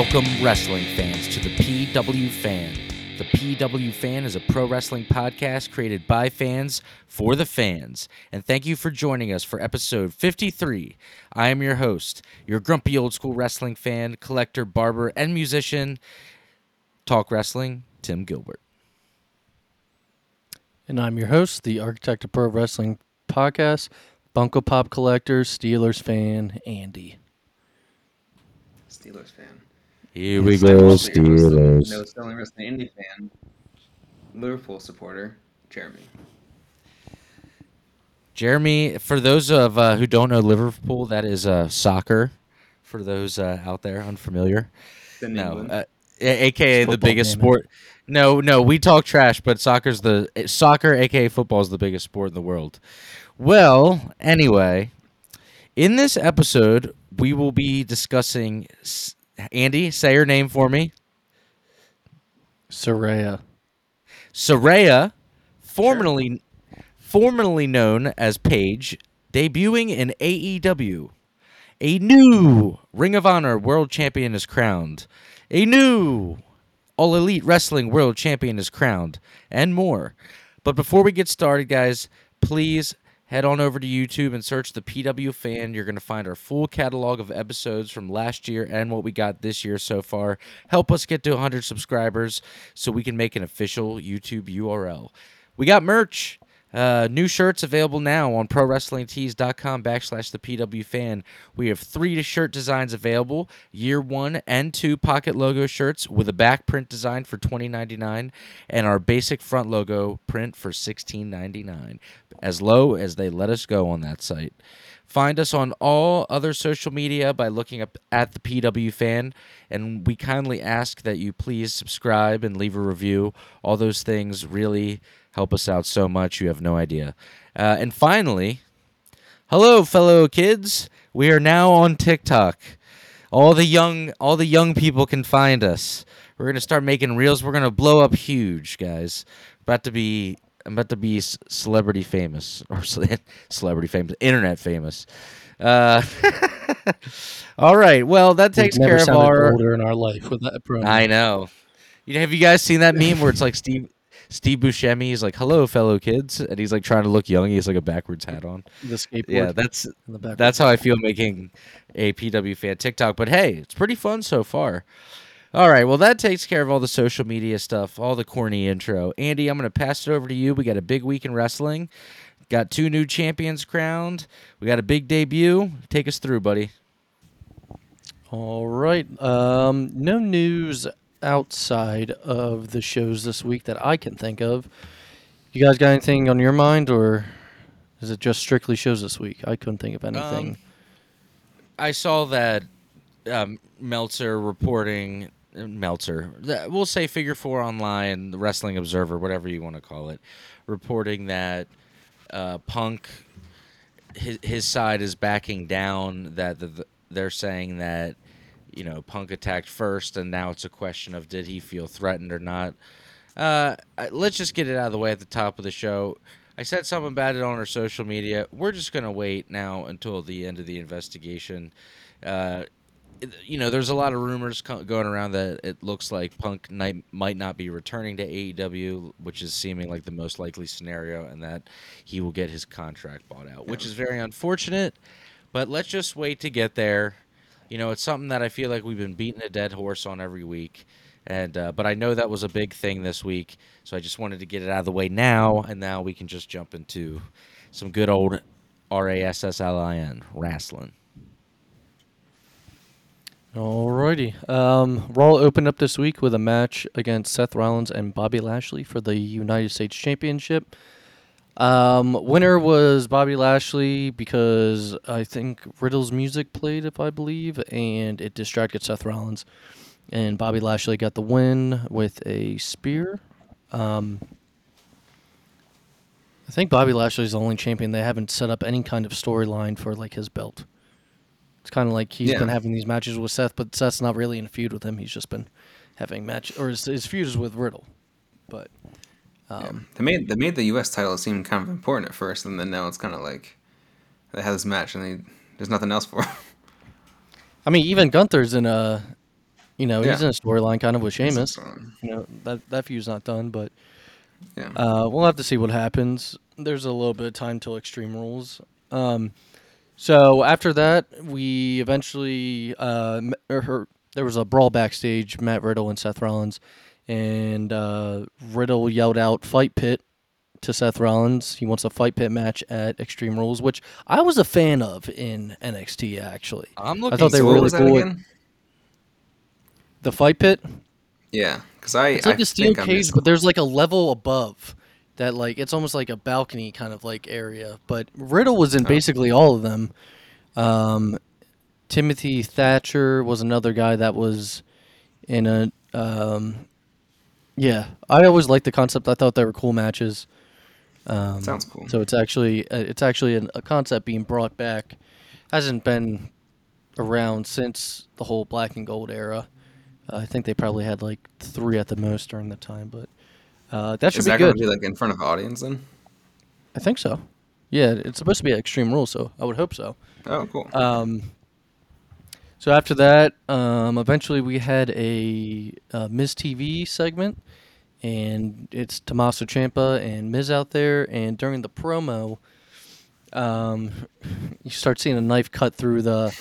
Welcome, wrestling fans, to the PW Fan. The PW Fan is a pro wrestling podcast created by fans for the fans. And thank you for joining us for episode 53. I am your host, your grumpy old school wrestling fan, collector, barber, and musician, Talk Wrestling, Tim Gilbert. And I'm your host, the Architect of Pro Wrestling Podcast, Funko Pop Collector, Steelers fan, Andy. Steelers fan. Here we go, I'm also your host, Steelers. No Sterling Wrestling Indie fan. Liverpool supporter, Jeremy. Jeremy, for those of uh, who don't know Liverpool, that is uh, soccer. For those uh, out there unfamiliar, In no, uh, a- aka the biggest damn it. sport. No, no, we talk trash, but soccer's the eh, soccer, aka football, is the biggest sport in the world. Well, anyway, in this episode, we will be discussing. S- Andy, say your name for me. Soraya. Soraya, formerly formerly known as Paige, debuting in AEW. A new Ring of Honor World Champion is crowned. A new All Elite Wrestling World Champion is crowned, and more. But before we get started, guys, please head on over to YouTube and search the PW Fan. You're going to find our full catalog of episodes from last year and what we got this year so far. Help us get to 100 subscribers so we can make an official YouTube URL. We got merch. Uh, new shirts available now on ProWrestlingTees.com backslash the PW fan. We have three shirt designs available: year one and two pocket logo shirts with a back print design for twenty ninety nine, and our basic front logo print for sixteen ninety nine. As low as they let us go on that site. Find us on all other social media by looking up at the PW fan, and we kindly ask that you please subscribe and leave a review. All those things really help us out so much. You have no idea. Uh, and finally, hello, fellow kids. We are now on TikTok. All the young, all the young people can find us. We're gonna start making reels. We're gonna blow up huge, guys. About to be, I'm about to be celebrity famous or celebrity famous, internet famous. Uh, all right. Well, that takes care of our. older in our life with that promo. I know. You know, have you guys seen that meme where it's like Steve Steve Buscemi He's like, "Hello, fellow kids," and he's like trying to look young. He has like a backwards hat on. the skateboard Yeah, that's that's how I feel making a PW fan TikTok. But hey, it's pretty fun so far. All right, well that takes care of all the social media stuff, all the corny intro. Andy, I'm gonna pass it over to you. We got a big week in wrestling. Got two new champions crowned. We got a big debut. Take us through, buddy. All right. Um, no news outside of the shows this week that I can think of. You guys got anything on your mind, or is it just strictly shows this week? I couldn't think of anything. Um, I saw that um, Meltzer reporting Meltzer. We'll say Figure Four Online, the Wrestling Observer, whatever you want to call it, reporting that uh, Punk his his side is backing down. That the, the, they're saying that you know Punk attacked first, and now it's a question of did he feel threatened or not. Uh, let's just get it out of the way at the top of the show. I said something about it on our social media. We're just gonna wait now until the end of the investigation. Uh, you know, there's a lot of rumors going around that it looks like Punk night might not be returning to AEW, which is seeming like the most likely scenario, and that he will get his contract bought out, which is very unfortunate. But let's just wait to get there. You know, it's something that I feel like we've been beating a dead horse on every week. And uh, but I know that was a big thing this week, so I just wanted to get it out of the way now, and now we can just jump into some good old R A S S L I N wrestling. Alrighty. Um, Raw opened up this week with a match against Seth Rollins and Bobby Lashley for the United States Championship. Um, winner was Bobby Lashley because I think Riddle's music played, if I believe, and it distracted Seth Rollins. And Bobby Lashley got the win with a spear. Um, I think Bobby Lashley's the only champion they haven't set up any kind of storyline for like his belt. It's kind of like he's Yeah. been having these matches with Seth, but Seth's not really in a feud with him. He's just been having match or his, his feud is with Riddle. But um, They made they made the U.S. title seem kind of important at first, and then now it's kind of like they have this match and they, there's nothing else for. 'em. I mean, even Gunther's in a You know, he's in a storyline kind of with Sheamus. You know, that that feud's not done, but Yeah. uh, we'll have to see what happens. There's a little bit of time till Extreme Rules. Um, so after that, we eventually uh, er, her, there was a brawl backstage. Matt Riddle and Seth Rollins, and uh, Riddle yelled out "Fight Pit" to Seth Rollins. He wants a Fight Pit match at Extreme Rules, which I was a fan of in NXT. Actually, I'm I looking. thought they So were really cool. again? The Fight Pit. Yeah, because I It's like I a steel cage, but there's like a level above that, like it's almost like a balcony kind of like area. But Riddle was in Oh. basically all of them. Um, Timothy Thatcher was another guy that was in a. Um, yeah, I always liked the concept. I thought they were cool matches. Um, Sounds cool. So it's actually uh, it's actually an, a concept being brought back. Hasn't been around since the whole black and gold era. Uh, I think they probably had like three at the most during the time, but uh, that should Is be that good. be like in front of the audience then? I think so. Yeah, it's supposed to be at Extreme Rules, so I would hope so. Oh, cool. Um, so after that, um, eventually we had a uh, Miz TV segment, and it's Tommaso Ciampa and Miz out there. And during the promo, um, you start seeing a knife cut through the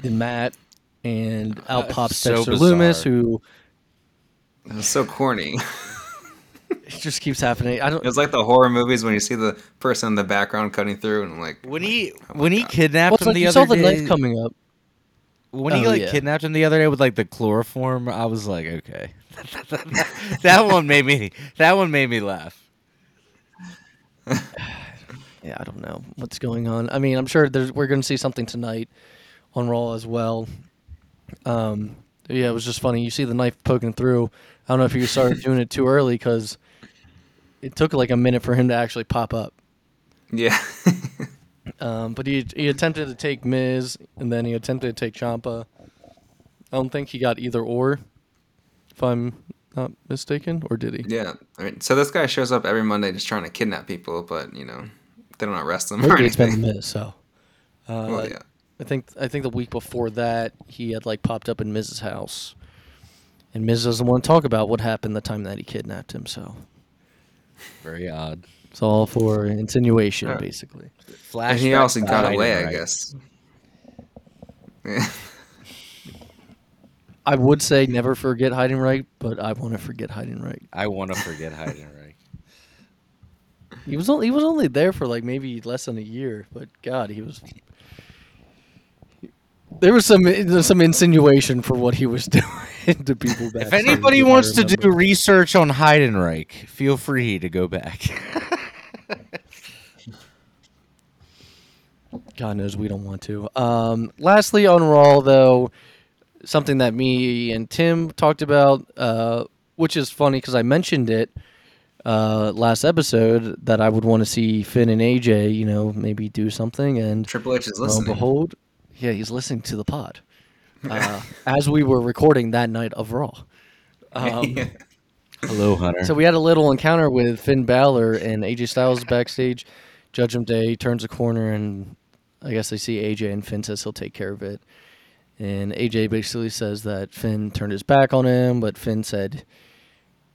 the mat, and out pops so Dexter Lumis, bizarre. who it was so corny. it just keeps happening. I don't. was like the horror movies when you see the person in the background cutting through, and I'm like, when he Oh when he God. kidnapped Well, it's him like the you other saw the day, knife coming up. When he Oh, like yeah. kidnapped him the other day with like the chloroform, I was like, okay, that one made me that one made me laugh. Yeah, I don't know what's going on. I mean, I'm sure there's, we're going to see something tonight on Raw as well. Um, yeah, it was just funny. You see the knife poking through. I don't know if you started doing it too early because it took like a minute for him to actually pop up. yeah. Um, but he he attempted to take Miz and then he attempted to take Ciampa. I don't think he got either or, if I'm not mistaken, or did he? yeah. I mean, so this guy shows up every Monday just trying to kidnap people, but you know, they don't arrest him or Maybe it's been anything. the Miz. So, uh, Well, yeah. I think I think the week before that he had like popped up in Miz's house, and Miz doesn't want to talk about what happened the time that he kidnapped him. So Very odd. it's all for insinuation, Yeah. basically. Flashback. And he also got Dynamite. away, I guess. Yeah. I would say never forget Heidenreich, but I want to forget Heidenreich. I want to forget Heidenreich. He was only he was only there for like maybe less than a year, but God, he was. There was some there's some insinuation for what he was doing to people back. If anybody wants to do research on Heidenreich, feel free to go back. God knows we don't want to. Um, lastly, on Raw, though, something that me and Tim talked about, uh, which is funny because I mentioned it uh, last episode that I would want to see Finn and AJ, you know, maybe do something. And Triple H is lo and listening. behold, yeah, he's listening to the pod uh, as we were recording that night of Raw. Um, Hello, Hunter. so we had a little encounter with Finn Balor and AJ Styles backstage. Judgment Day turns a corner, and I guess they see AJ, and Finn says he'll take care of it. And AJ basically says that Finn turned his back on him, but Finn said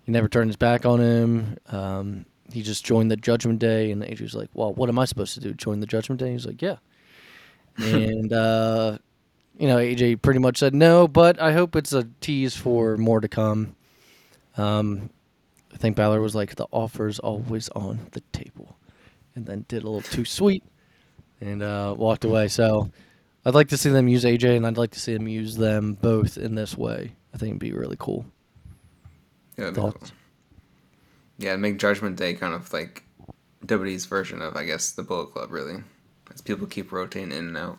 he never turned his back on him. Um, he just joined the Judgment Day, and AJ was like, "Well, what am I supposed to do? Join the Judgment Day?" He's like, "Yeah." And uh, you know, AJ pretty much said no, but I hope it's a tease for more to come. Um, I think Balor was like, the offer's always on the table. And then did a little too sweet and uh, walked away. So I'd like to see them use AJ and I'd like to see them use them both in this way. I think it'd be really cool. Yeah, cool. Yeah, make Judgment Day kind of like WWE's version of, I guess, the Bullet Club, really. As people keep rotating in and out.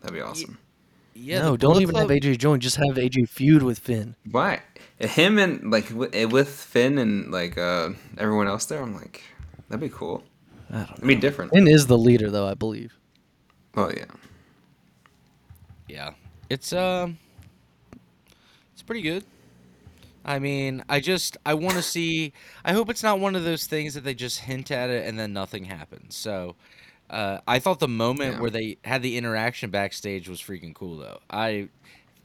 That'd be awesome. yeah, no, don't even Club- have AJ join. Just have AJ feud with Finn. Why? Him and, like, with, eh, Finn and, like, uh, everyone else there, I'm like, that'd be cool. I don't know. It'd be different. Finn is the leader, though, I believe. Oh, yeah. Yeah, it's um, it's pretty good. I mean, I just I want to see. I hope it's not one of those things that they just hint at it and then nothing happens. So, uh, I thought the moment Yeah. where they had the interaction backstage was freaking cool, though. I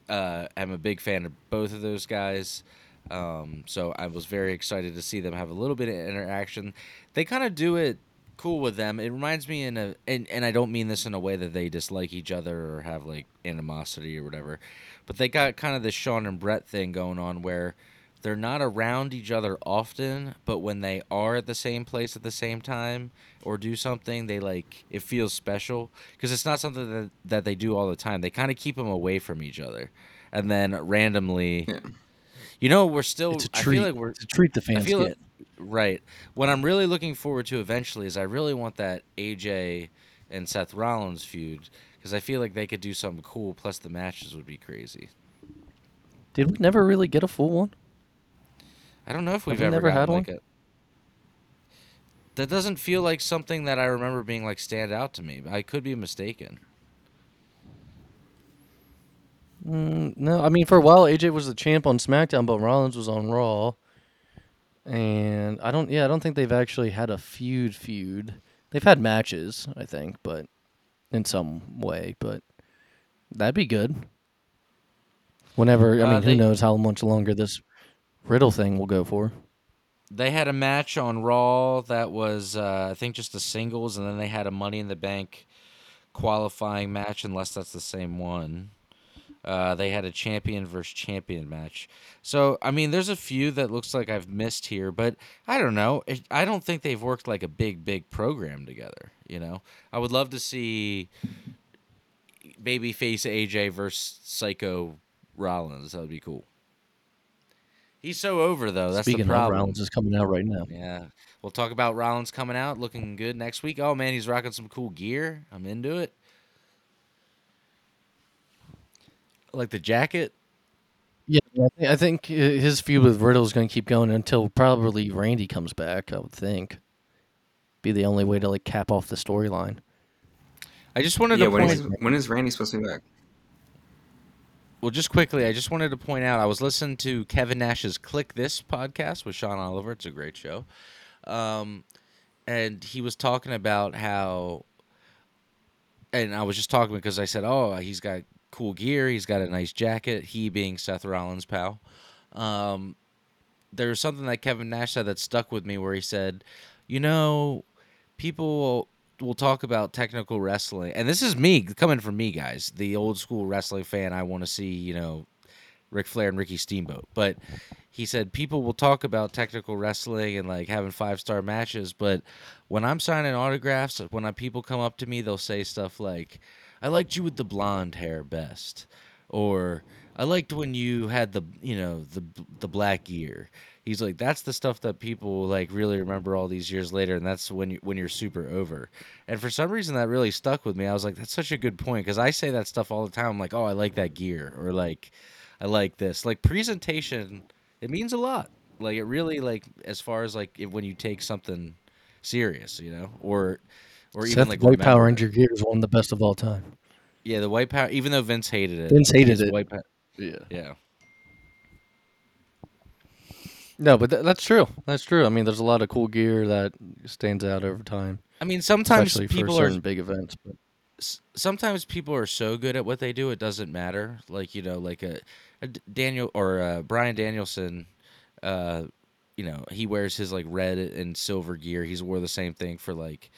uh, am a big fan of both of those guys. Um, so I was very excited to see them have a little bit of interaction. They kind of do it cool with them. It reminds me in a and, and I don't mean this in a way that they dislike each other or have like animosity or whatever. But they got kind of this Shawn and Bret thing going on where they're not around each other often, but when they are at the same place at the same time or do something, they like it feels special because it's not something that that they do all the time. They kind of keep them away from each other, and then randomly, Yeah. you know, we're still. It's a I treat. feel like we're it's a treat the I fans feel get. like, right. What I'm really looking forward to eventually is I really want that AJ and Seth Rollins feud because I feel like they could do something cool. Plus, the matches would be crazy. Did we never really get a full one? I don't know if we've we ever had like a. That doesn't feel like something that I remember being like stand out to me. I could be mistaken. Mm, no, I mean for a while AJ was the champ on SmackDown, but Rollins was on Raw. And I don't, yeah, I don't think they've actually had a feud. Feud. They've had matches, I think, but in some way. But that'd be good. Whenever, I Uh, mean, they- who knows how much longer this Riddle thing we'll go for? They had a match on Raw that was, uh, I think, just the singles, and then they had a Money in the Bank qualifying match, unless that's the same one. Uh, they had a champion versus champion match. So, I mean, there's a few that looks like I've missed here, but I don't know. I don't think they've worked like a big, big program together. You know, I would love to see babyface AJ versus Psycho Rollins. That would be cool. He's so over though. That's Speaking the of, problem. Rollins is coming out right now. Yeah. We'll talk about Rollins coming out, looking good next week. Oh man, he's rocking some cool gear. I'm into it. I like the jacket. Yeah, I think uh, his feud with Riddle is going to keep going until probably Randy comes back. I would think be the only way to like cap off the storyline. I just wanted Yeah, to when point is when is Randy supposed to be back? Well, just quickly, I just wanted to point out I was listening to Kevin Nash's Kliq This podcast with Sean Oliver. It's a great show. Um, and he was talking about how and I was just talking because I said, "Oh, he's got cool gear. He's got a nice jacket." He being Seth Rollins' pal. Um, there was something that Kevin Nash said that stuck with me, where he said, "You know, people will talk about technical wrestling, and this is me coming from me, guys, the old school wrestling fan. I want to see, you know, Ric Flair and Ricky Steamboat. But he said people will talk about technical wrestling and like having five star matches, but when I'm signing autographs, when I, people come up to me, they'll say stuff like, "I liked you with the blonde hair best," or "I liked when you had the you know the the black gear." He's like, that's the stuff that people like really remember all these years later, and that's when you when you're super over. And for some reason, that really stuck with me. I was like, that's such a good point because I say that stuff all the time. I'm like, oh, I like that gear, or like, I like this. Like presentation, it means a lot. Like it really like as far as like if, when you take something serious, you know, or or even Seth like White Power remember it. Ranger gear is one of the best of all time. Yeah, the white power. Even though Vince hated it, Vince hated his it. White power. Yeah. Yeah. No, but th- that's true. That's true. I mean, there's a lot of cool gear that stands out over time, I mean, sometimes especially for people are certain big events. But s- sometimes people are so good at what they do it doesn't matter like you know like a, a D- daniel or uh bryan danielson uh you know he wears his like red and silver gear he's wore the same thing for like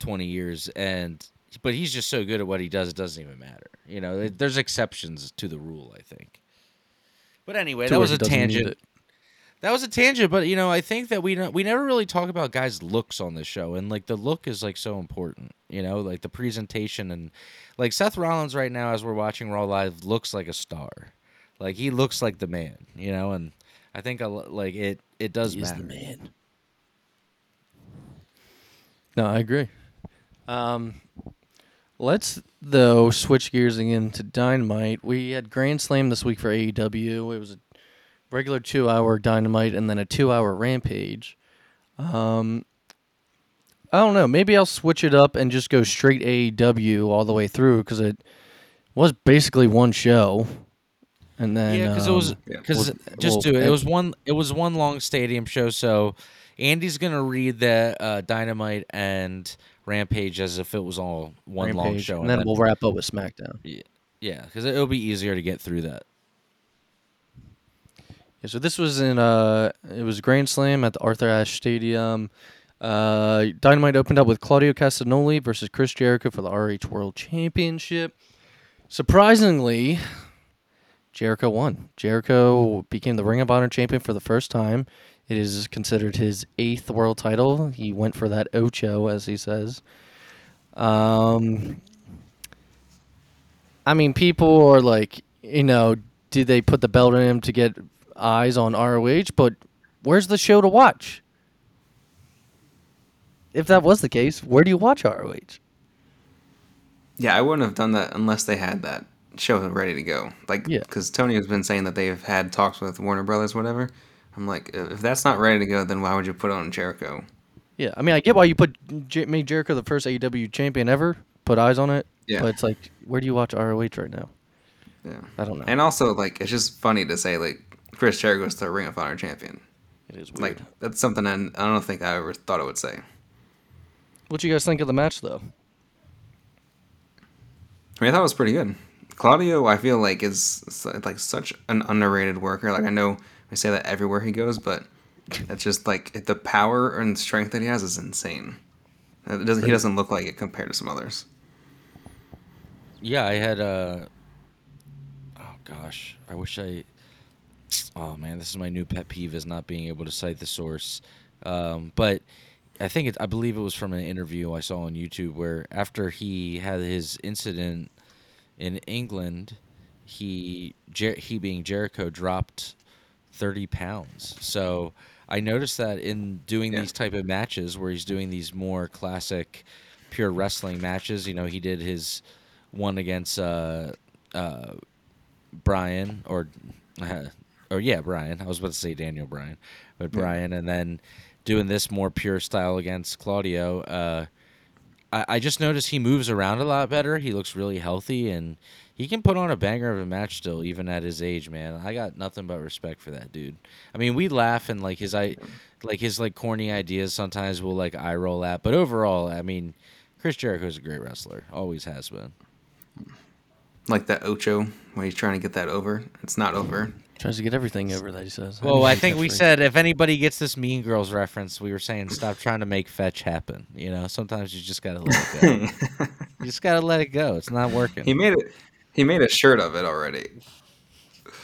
20 years and but he's just so good at what he does it doesn't even matter you know there's exceptions to the rule i think but anyway to that was a tangent it. That was a tangent, but you know, I think that we don't, we never really talk about guys' looks on this show, and like the look is like so important. You know, like the presentation and like Seth Rollins right now, as we're watching Raw live, looks like a star. Like he looks like the man. You know, and I think a lo- like it it does He is matter. the man. No, I agree. Um, let's though switch gears again to Dynamite. We had Grand Slam this week for AEW. It was a regular two-hour Dynamite and then a two-hour Rampage. Um, I don't know. Maybe I'll switch it up and just go straight AEW all the way through because it was basically one show. And then Yeah, because it was um, Yeah. because Well, just well, do it. It was one. It was one long stadium show. So Andy's gonna read the uh, Dynamite and Rampage as if it was all one long show, and then we'll wrap up with SmackDown. Yeah, because it'll be easier to get through that. Yeah, so this was in uh, it was Grand Slam at the Arthur Ashe Stadium. Uh, Dynamite opened up with Claudio Castagnoli versus Chris Jericho for the RH World Championship. Surprisingly, Jericho won. Jericho became the Ring of Honor champion for the first time. It is considered his eighth world title. He went for that ocho, as he says. Um, I mean, people are like, you know, did they put the belt on him to get eyes on ROH? But where's the show to watch? If that was the case, where do you watch ROH? Yeah, I wouldn't have done that unless they had that show ready to go. Like, Yeah. because Tony has been saying that they've had talks with Warner Brothers, whatever. I'm like, if that's not ready to go, then why would you put on Jericho? Yeah, I mean, I get why you put made Jericho the first AEW champion ever, put eyes on it. Yeah. But it's like, where do you watch ROH right now? Yeah. I don't know. And also, like, it's just funny to say, like, Chris Jericho's the Ring of Honor champion. it is weird. Like, that's something I, I don't think I ever thought I would say. what do you guys think of the match, though? I mean, I thought it was pretty good. Claudio, I feel like is is, like such an underrated worker. Like I know we say that everywhere he goes, but it's just like the power and strength that he has is insane. It doesn't he doesn't look like it compared to some others. Yeah, I had uh Oh gosh, I wish I Oh man, this is my new pet peeve is not being able to cite the source. Um, but I think it I believe it was from an interview I saw on YouTube where after he had his incident in England, he Jer- he being Jericho dropped 30 pounds. So I noticed that in doing Yeah. these type of matches where he's doing these more classic pure wrestling matches, you know, he did his one against uh, uh, Bryan or uh, or yeah, Bryan. I was about to say Daniel Bryan, but Yeah. Bryan, and then doing this more pure style against Claudio. Uh, I, I just noticed he moves around a lot better. He looks really healthy, and he can put on a banger of a match still, even at his age, man. I got nothing but respect for that dude. I mean, we laugh and like his I, like his like corny ideas. Sometimes we'll like eye roll at, but overall, I mean, Chris Jericho's a great wrestler. Always has been. Like that Ocho, where he's trying to get that over. It's not over. Tries to get everything over that he says. Well, I think we right. said if anybody gets this Mean Girls reference, we were saying stop trying to make fetch happen. You know, sometimes you just gotta let it go. you just gotta let it go. It's not working. he made it. He made a shirt of it already.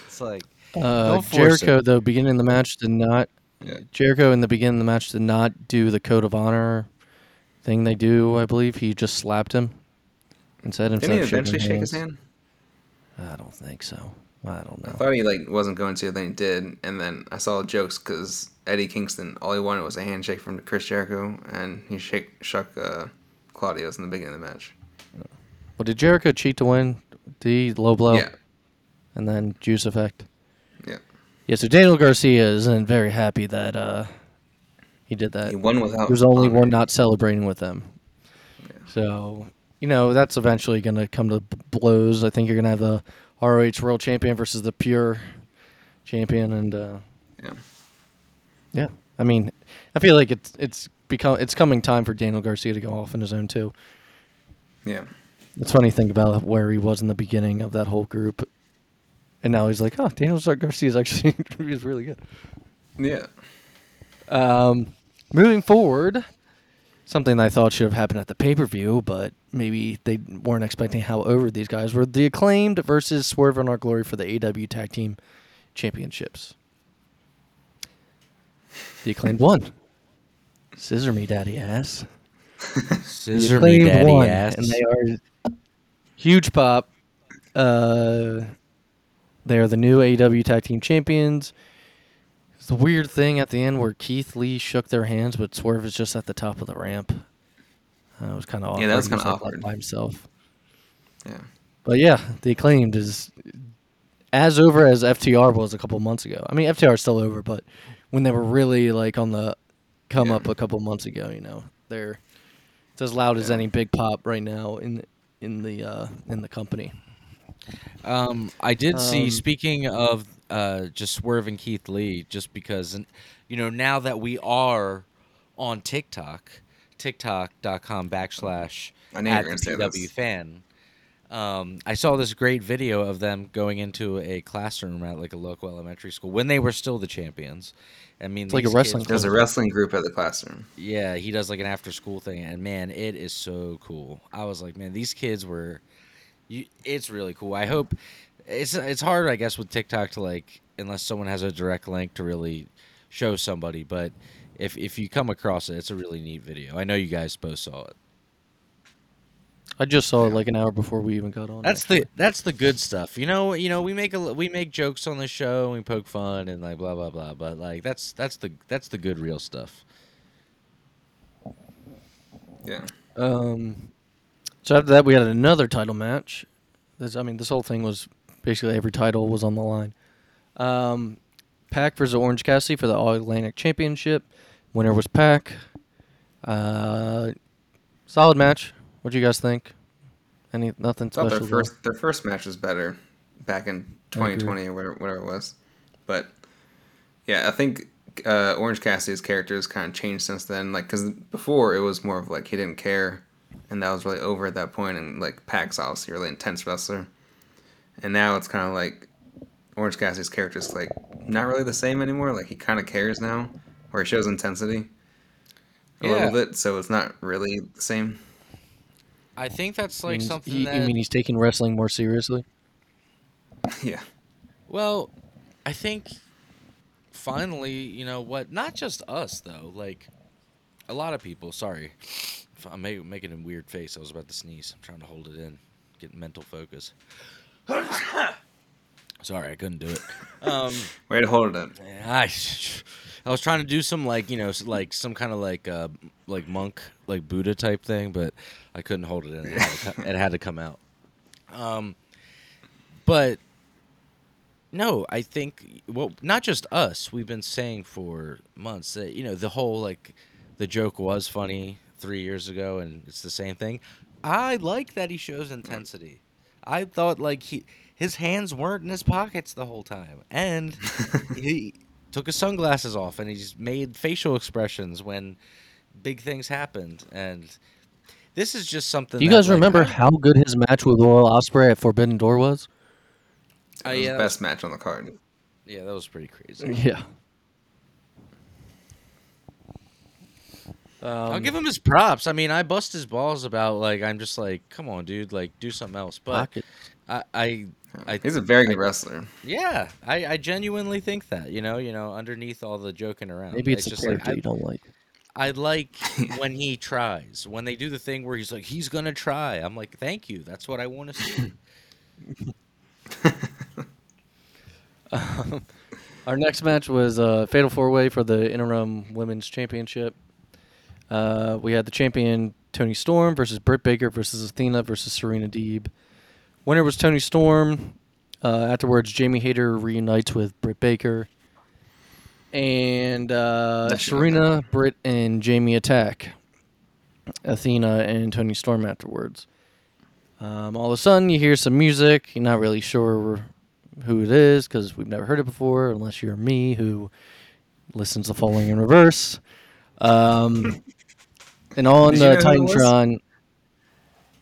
It's like Uh, Don't force Jericho, it. though, beginning of the match did not. Yeah. Jericho in the beginning of the match did not do the code of honor thing they do. I believe he just slapped him instead Didn't instead he of shaking eventually shake his hand? I don't think so. I don't know. I thought he like wasn't going to, then he did, and then I saw the jokes because Eddie Kingston, all he wanted was a handshake from Chris Jericho, and he shake shook uh, Claudio's in the beginning of the match. Well, did Jericho cheat to win? Did he low blow? Yeah, And then juice effect. yeah. Yeah. So Daniel Garcia isn't very happy that uh, he did that. He won without. He was only one not celebrating with them. So, you know, that's eventually going to come to blows. I think you're going to have the ROH World Champion versus the Pure Champion, and uh, Yeah. yeah, I mean, I feel like it's it's become it's coming time for Daniel Garcia to go off on his own too. Yeah. It's funny to think about where he was in the beginning of that whole group, and now he's like, oh, Daniel Garcia is actually he's really good. Yeah. Um, moving forward, something I thought should have happened at the pay per view, but maybe they weren't expecting how over these guys were. The acclaimed versus Swerve in Our Glory for the AW Tag Team Championships. The acclaimed won. Scissor me, daddy ass. Scissor me, daddy won, ass. and they are huge pop. Uh, they are the new AEW Tag Team Champions. It's the weird thing at the end where Keith Lee shook their hands, but Swerve is just at the top of the ramp. Uh, it was kind of awkward. Yeah, that was kinda like, awkward. by himself. Yeah. But yeah, the acclaimed is as over as FTR was a couple months ago. I mean, FTR is still over, but when they were really like on the come Yeah. up a couple months ago, you know, they're it's as loud as any big pop right now in in the uh, in the company. Um, I did see. Um, Speaking of uh, just Swerve and Keith Lee, just because, and you know, now that we are on TikTok, TikTok.com backslash I knew you were at the PW fan. Um, I saw this great video of them going into a classroom at like a local elementary school when they were still the champions. I mean, It's like a wrestling kids- There's a wrestling group at the classroom. Yeah, he does like an after school thing, and man, it is so cool. I was like, man, these kids were, you, it's really cool. I hope it's it's hard, I guess, with TikTok to like unless someone has a direct link to really show somebody. But if if you come across it, it's a really neat video. I know you guys both saw it. I just saw it like an hour before we even got on. That's actually. the that's the good stuff. You know, you know, we make a we make jokes on the show, and we poke fun, and like blah blah blah. But like that's that's the that's the good real stuff. Yeah. Um, so after that, we had another title match. This, I mean, this whole thing was basically every title was on the line. Um, Pac versus Orange Cassidy for the All Atlantic Championship. Winner was Pac. Uh, solid match. What do you guys think? Any nothing special. their first their first match was better back in 2020 or whatever, whatever it was. But yeah, I think uh, Orange Cassidy's character has kind of changed since then. Like, because before it was more of like he didn't care, and that was really over at that point. And like Pac's obviously a really intense wrestler, and now it's kind of like Orange Cassidy's character is like not really the same anymore. Like he kind of cares now, or he shows intensity a Yeah. little bit, so it's not really the same. I think that's like Means- something he- that You mean he's taking wrestling more seriously? yeah. Well, I think finally, you know what? Not just us though. Like a lot of people. Sorry, I'm making a weird face. I was about to sneeze. I'm trying to hold it in, get mental focus. Sorry, I couldn't do it. Um, Way to hold it in. I, I was trying to do some like you know like some kind of like uh like monk like Buddha type thing, but I couldn't hold it in. It had to, it had to come out. Um, but no, I think well, not just us. We've been saying for months that you know the whole like the joke was funny three years ago, and it's the same thing. I like that he shows intensity. I thought like he his hands weren't in his pockets the whole time, and he took his sunglasses off and he's made facial expressions when big things happened and this is just something Do you that, guys like, remember I- how good his match with Royal Ospreay at Forbidden Door was? Oh, It was yeah, the that uh, was- best match on the card. yeah that was pretty crazy Yeah. Um, I'll give him his props. I mean, I bust his balls about like I'm just like, come on, dude, like do something else. But Pocket. I, I, I He's a very good I- wrestler. yeah, I, I genuinely think that. You know, you know, underneath all the joking around, Maybe it's, a just character like you don't like. I, I like when he tries. When they do the thing where he's like, he's gonna try. I'm like, thank you. That's what I want to see. Our next match was a fatal four way for the interim women's championship. Uh, we had the champion Toni Storm versus Britt Baker versus Athena versus Serena Deeb. Winner was Toni Storm. Uh, afterwards, Jamie Hayter reunites with Britt Baker. And uh, That shit on Serena, Britt, and Jamie attack Athena and Toni Storm afterwards. Um, all of a sudden, you hear some music. You're not really sure who it is because we've never heard it before, unless you're me who listens to Falling in Reverse. Um, and on Did the you know who it was? Titantron.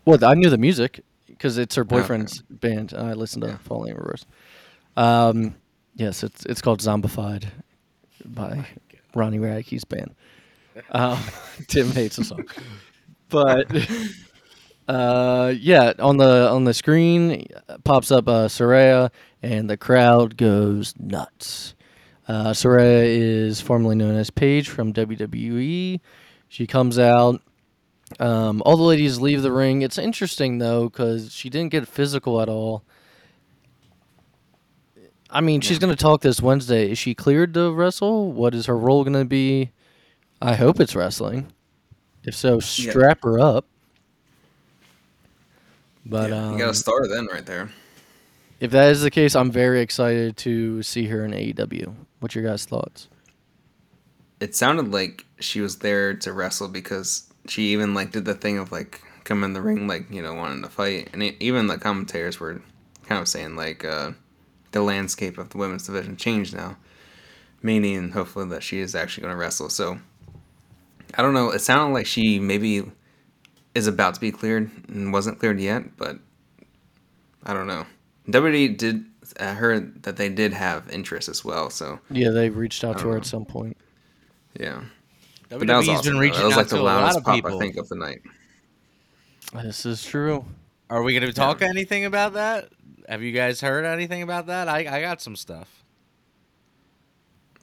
Well, I knew the music because it's her okay. boyfriend's band. I listened to Falling in Reverse. Um, yes, it's it's called Zombified by Ronnie Radke's band. Um, Tim hates the song, but uh, yeah, on the on the screen uh, pops up uh, Soraya, and the crowd goes nuts. Uh, Soraya is formerly known as Paige from WWE. She comes out. Um, all the ladies leave the ring. It's interesting though because she didn't get physical at all. I mean, she's going to talk this Wednesday. Is she cleared to wrestle? What is her role going to be? I hope it's wrestling. If so, strap her up. But Yeah, um, you got a star then right there. if that is the case, I'm very excited to see her in AEW. What's your guys' thoughts? It sounded like she was there to wrestle because she even like did the thing of like come in the ring like you know wanting to fight, and it, even the commentators were kind of saying like uh, the landscape of the women's division changed now, meaning hopefully that she is actually going to wrestle. So I don't know. It sounded like she maybe is about to be cleared and wasn't cleared yet, but I don't know. WWE did. I heard that they did have interest as well. So Yeah, they reached out to don't her know. at some point. Yeah, but that was WWE's awesome. been though. reaching that was out like to the a lot loudest of pop people. I think of the night. This is true. Are we going to talk anything about that? Have you guys heard anything about that? I, I got some stuff.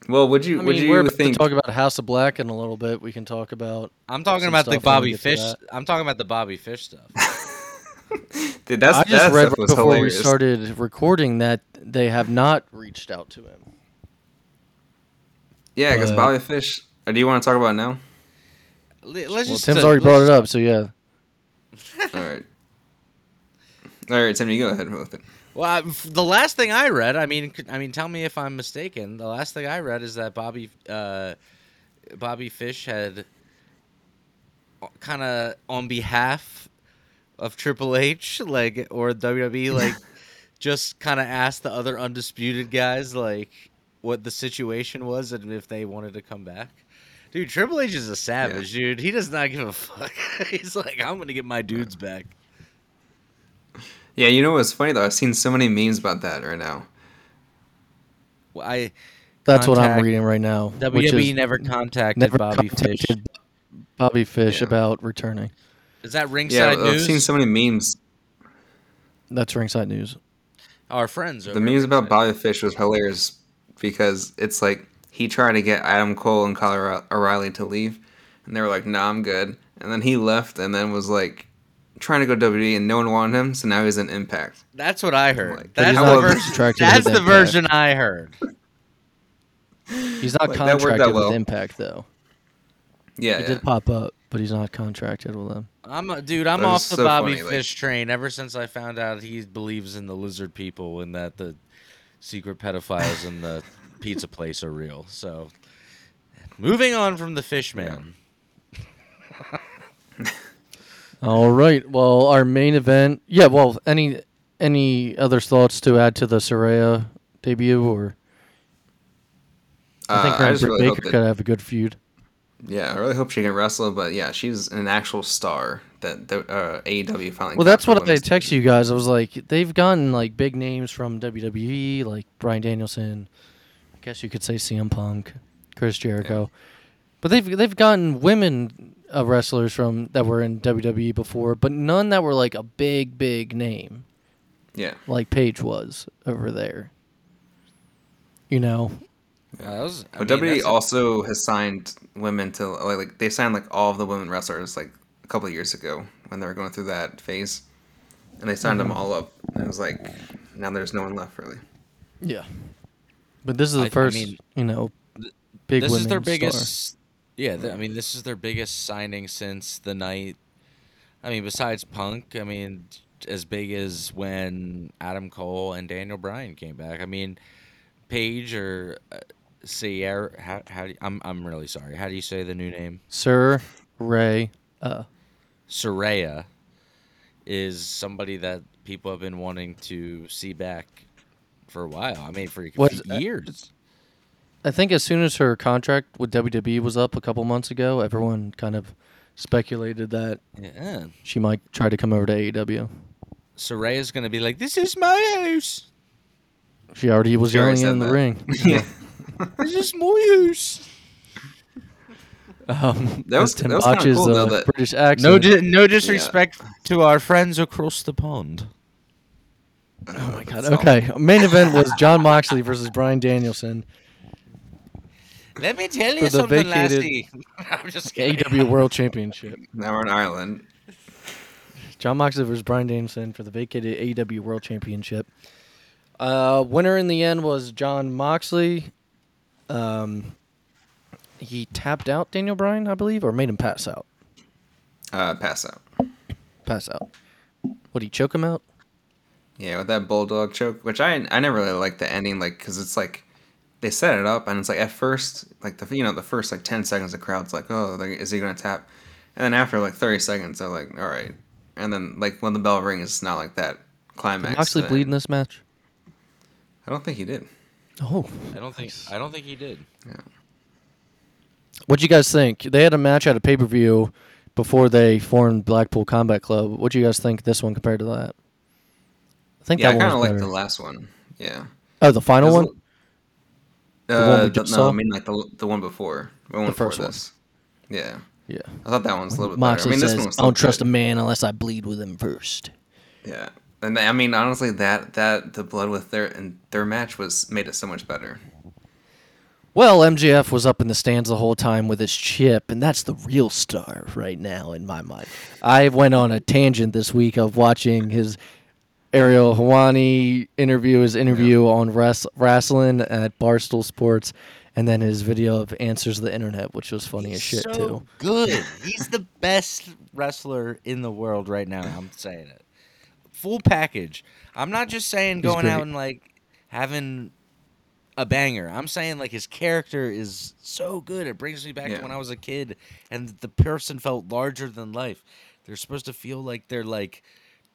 Well, would you I would mean, we're you think? to talk about House of Black in a little bit. We can talk about. I'm talking Some about the stuff, I Bobby Fish. I'm talking about the Bobby Fish stuff. Dude, that's I just that read stuff right before hilarious. we started recording that they have not reached out to him. Yeah, because Bobby Fish. Or do you want to talk about it now? Let's Well, just Tim's uh, already let's brought it up, so yeah. All right. All right, Tim, you go ahead with it. Well, I- f- the last thing I read, I mean, c- I mean, tell me if I'm mistaken. The last thing I read is that Bobby, uh, Bobby Fish had kind of on behalf of Triple H, like or WWE, like just kind of asked the other undisputed guys, like what the situation was and if they wanted to come back. Dude, Triple H is a savage, dude. He does not give a fuck. He's like, I'm gonna get my dudes back. Yeah, you know what's funny though? I've seen so many memes about that right now. Well, I That's what I'm reading right now. which WWE never contacted never Bobby Fish. Bobby Fish Yeah. about returning. Is that ringside Yeah, ringside I've news? seen so many memes. That's ringside news. Our friends. The memes at about Bobby Fish was hilarious because it's like he tried to get Adam Cole and Kyle O'Reilly to leave, and they were like, "Nah, I'm good." And then he left, and then was like trying to go WWE, and no one wanted him, so now he's in Impact. That's what I heard. Like, that's the version. That's the version I heard. He's not Like, that worked out contracted well. with Impact though. Yeah, He yeah. did pop up, but he's not contracted with them. I'm a, dude. I'm That off the so Bobby funny, like- Fish train ever since I found out he believes in the lizard people and that the secret pedophiles in the pizza place are real. So, moving on from the fish man. All right. Well, our main event. Yeah. Well, any any other thoughts to add to the Soraya debut, or I think Uh, her I and just Britt really Baker that, could have a good feud. yeah, I really hope she can wrestle, but yeah, she's an actual star that the uh, AEW finally. Well, that's what I women's texted you guys. I was like, they've gotten like big names from WWE, like Bryan Danielson. I guess you could say CM Punk, Chris Jericho, but they've they've gotten women uh, wrestlers from that were in WWE before, but none that were like a big big name Yeah, like Paige was over there. You know, that was, I mean, WWE also has signed women to like, like they signed like all of the women wrestlers like a couple of years ago when they were going through that phase, and they signed Mm-hmm. them all up. And it was like now there's no one left really. yeah. But this is the I- I first, mean, you know, big. this is their biggest. star. Yeah, th- I mean, this is their biggest signing since the night. I mean, besides Punk, I mean, as big as when Adam Cole and Daniel Bryan came back. I mean, Paige or uh, Sierra. How, how do you, I'm I'm really sorry. How do you say the new name? Sir Ray. Uh, Soraya is somebody that people have been wanting to see back for a while. I mean, for What's- years. I think as soon as her contract with WWE was up a couple months ago, everyone kind of speculated that Yeah. she might try to come over to AEW. Soraya's gonna be like, "This is my house. She already was She yelling in said the that. ring. yeah, This is my house." Um, That was- Tim that was kinda Botch's, cool, though, uh, that- British accent. No, di- no disrespect to our friends across the pond. oh my god. That's all. Okay, main event was Jon Moxley versus Bryan Danielson, Let me tell you something, vacated lassie. I'm just kidding. AEW World Championship. Now we're in Ireland. Jon Moxley versus Bryan Danielson for the vacated AEW World Championship. Uh, winner in the end was Jon Moxley. Um, he tapped out Daniel Bryan, I believe, or made him pass out. Uh, pass out. Pass out. Would he choke him out? Yeah, with that bulldog choke, which I I never really liked the ending, like because it's like they set it up and it's like at first, like the you know the first like ten seconds, the crowd's like, oh, like, is he gonna tap? And then after like thirty seconds, they're like, all right. And then like when the bell rings, it's not like that climax. Did Moxley bleed in this match? I don't think he did. Oh, I don't think I don't think he did. What'd you guys think? They had a match at a pay per view before they formed Blackpool Combat Club. What do you guys think this one compared to that? I think Yeah, I kind of like the last one. Yeah. oh, the final one. one Uh, we just no, saw? I mean like the the one before. The one The before first one. this. Yeah. Yeah. I thought that one was a little bit Moxley better. I mean, this says, one was "I don't still trust a man unless I bleed with him first. Yeah, and I mean honestly, that that the blood with their and their match was made it so much better. Well, MJF was up in the stands the whole time with his chip, and that's the real star right now in my mind. I went on a tangent this week of watching his Ariel Helwani interview, his interview on res- wrestling at Barstool Sports, and then his video of Answers the Internet, which was funny as shit so too. good. He's the best wrestler in the world right now. I'm saying it. Full package. I'm not just saying He's going out and like having a banger. I'm saying like his character is so good. It brings me back Yeah. to when I was a kid and the person felt larger than life. They're supposed to feel like they're like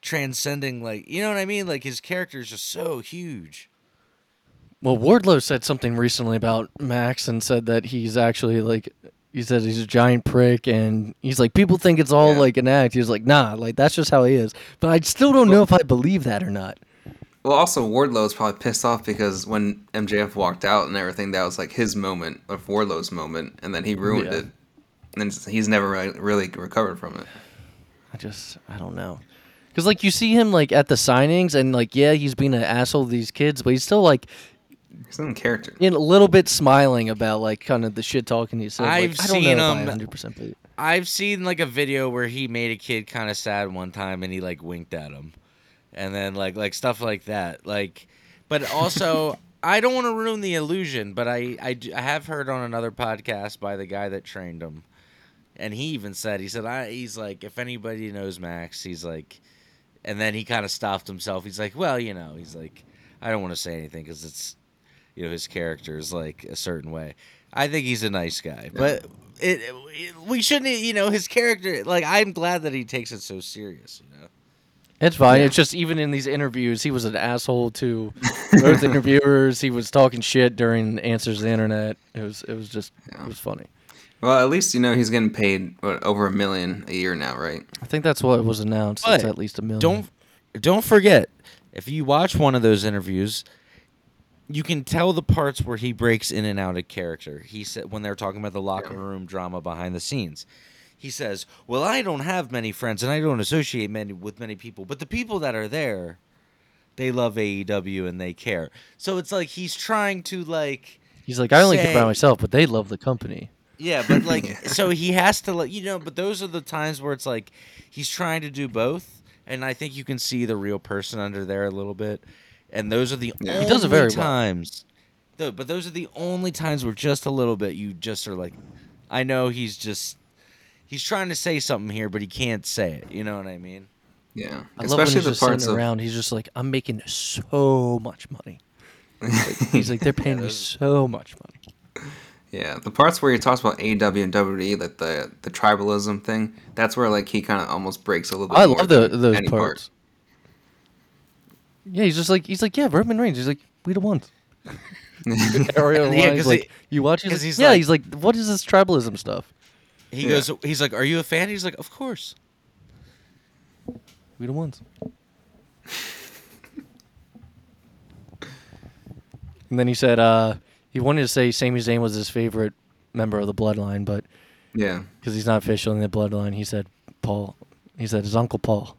transcending like you know what I mean? Like his character is just so huge. Well, Wardlow said something recently about Max and said that he's actually like he said he's a giant prick and he's like people think it's all Yeah. like an act. He's like, nah, like that's just how he is. But I still don't know if I believe that or not. Well, also Wardlow's probably pissed off because when MJF walked out and everything, that was like his moment of Wardlow's moment, and then he ruined Yeah. it, and he's never really, really recovered from it. I just I don't know. Cuz like you see him like at the signings and like yeah, he's being an asshole to these kids, but he's still like He's in character. in a little bit smiling about like kind of the shit talking he said. I've I don't seen know him- if 100% I've seen like a video where he made a kid kind of sad one time and he like winked at him. And then like like stuff like that. Like but also I don't want to ruin the illusion, but I, I, I have heard on another podcast by the guy that trained him. And he even said he said I he's like if anybody knows Max, he's like and then he kind of stopped himself. He's like, "Well, you know, he's like I don't want to say anything cuz it's you know his character is like a certain way. I think he's a nice guy, but it, it we shouldn't you know his character like I'm glad that he takes it so serious, you know. It's fine. Yeah. It's just even in these interviews, he was an asshole to both interviewers. He was talking shit during answers to the internet. It was it was just Yeah. it was funny. Well, at least you know he's getting paid what, over a million a year now, right? I think that's what was announced. it's at least a million. Don't don't forget if you watch one of those interviews, you can tell the parts where he breaks in and out of character. He said when they're talking about the locker room drama behind the scenes. He says, "Well, I don't have many friends and I don't associate many with many people, but the people that are there, they love AEW and they care." So it's like he's trying to like He's like, I only care say- about myself, but they love the company. Yeah, but like, so he has to like, you know, but those are the times where it's like he's trying to do both, and I think you can see the real person under there a little bit, and those are the Yeah. only He does it very well. times. Though, but those are the only times where just a little bit you just are like, I know he's just he's trying to say something here, but he can't say it. You know what I mean? Yeah, I love when especially he's the just parts sitting of around. He's just like, I'm making so much money. He's like, they're paying me so much money. yeah, the parts where he talks about AW and WWE, like the the tribalism thing. That's where like he kind of almost breaks a little bit. I more love the, than those any part. parts. Yeah, he's just like he's like, yeah, Roman Reigns. He's like, we the ones. Ariel Yeah, Wines, 'cause like he- you watch. He's 'cause like, he's yeah, like- he's like, what is this tribalism stuff? He Yeah. goes, he's like, "Are you a fan?" He's like, "Of course." We the ones. and then he said uh, he wanted to say Sami Zayn was his favorite member of the Bloodline, but Yeah, because he's not official in the Bloodline, he said Paul. He said his uncle Paul.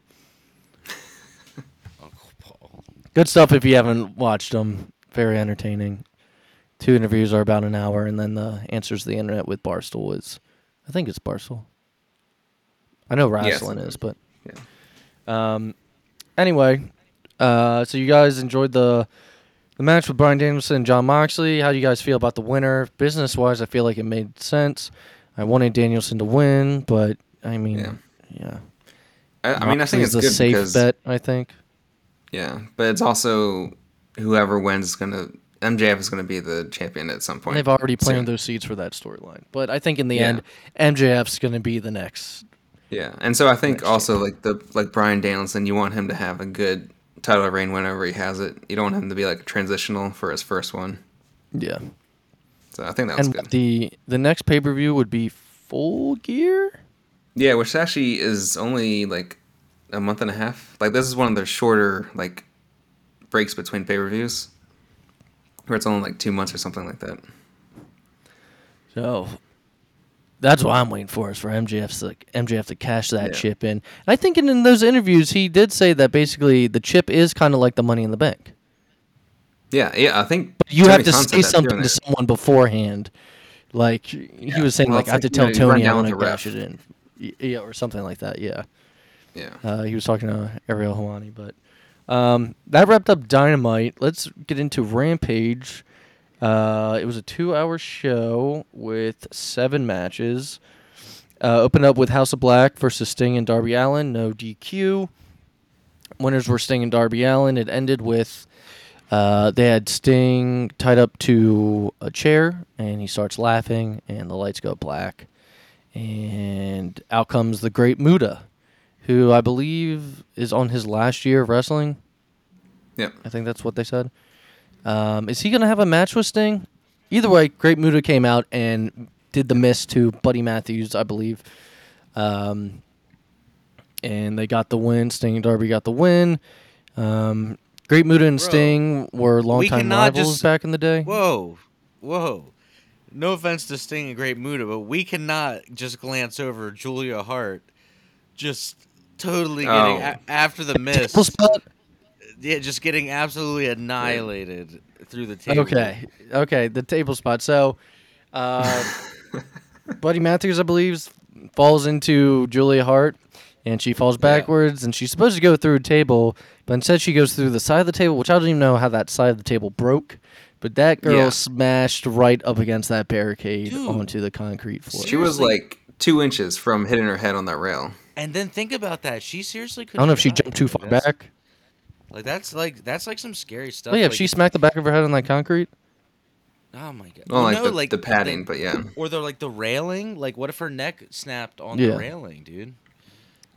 Uncle Paul. Good stuff if you haven't watched them. Very entertaining. Two interviews are about an hour, and then the answers to the internet with Barstool is, I think it's Barstool. I know Yes. wrestling is, but yeah. um, anyway, uh, so you guys enjoyed the the match with Bryan Danielson and Jon Moxley. How do you guys feel about the winner? Business wise, I feel like it made sense. I wanted Danielson to win, but I mean, Yeah. yeah. I, I mean, I think it's a safe because bet. I think. yeah, but it's also whoever wins is gonna MJF is gonna be the champion at some point. They've already planted those seeds for that storyline. But I think in the Yeah. end, MJF's going to be the next. Yeah, and so I think also like the like Bryan Danielson, you want him to have a good title reign whenever he has it. You don't want him to be like transitional for his first one. Yeah. So I think that was And good. the the next pay per view would be Full Gear. Yeah, which actually is only like a month and a half. Like this is one of their shorter like breaks between pay per views, where it's only like two months or something like that. So that's what I'm waiting for is for MJF to MJF to cash that Yeah. chip in. And I think in, in those interviews he did say that basically the chip is kind of like the money in the bank. Yeah, yeah, I think But You Tony have to Khan say something to someone beforehand. Like he was saying, Well, like I have to tell you know, Tony I want to cash it in, yeah, or something like that. Yeah. Yeah. Uh, he was talking to Ariel Helwani, but um, that wrapped up Dynamite. Let's get into Rampage. Uh, it was a two-hour show with seven matches. Uh, opened up with House of Black versus Sting and Darby Allin. No DQ. Winners were Sting and Darby Allin. It ended with uh, they had Sting tied up to a chair, and he starts laughing, and the lights go black. And out comes the Great Muta, who I believe is on his last year of wrestling. Yeah. I think that's what they said. Um, is he going to have a match with Sting? Either way, Great Muta came out and did the mist to Buddy Matthews, I believe. Um, and they got the win. Sting and Darby got the win. Um, Great Muta and Bro, Sting were longtime cannot rivals just- back in the day. Whoa, whoa. No offense to Sting and Great Muta, but we cannot just glance over Julia Hart just totally getting Oh. a- after the mist. Table spot? Yeah, just getting absolutely annihilated through the table. Okay, okay, the table spot. So, uh, Buddy Matthews, I believe, falls into Julia Hart, and she falls backwards, and she's supposed to go through a table, but instead she goes through the side of the table, which I don't even know how that side of the table broke. But that girl Yeah. smashed right up against that barricade Dude. onto the concrete floor. She was like two inches from hitting her head on that rail. And then think about that. She seriously could. I don't know if she jumped too far back. Like that's like that's like some scary stuff. Oh yeah, if she smacked the back of her head on that concrete. Oh my god. Well, like no, the, the padding, but yeah. or the like the railing. Like, what if her neck snapped on Yeah. the railing, dude?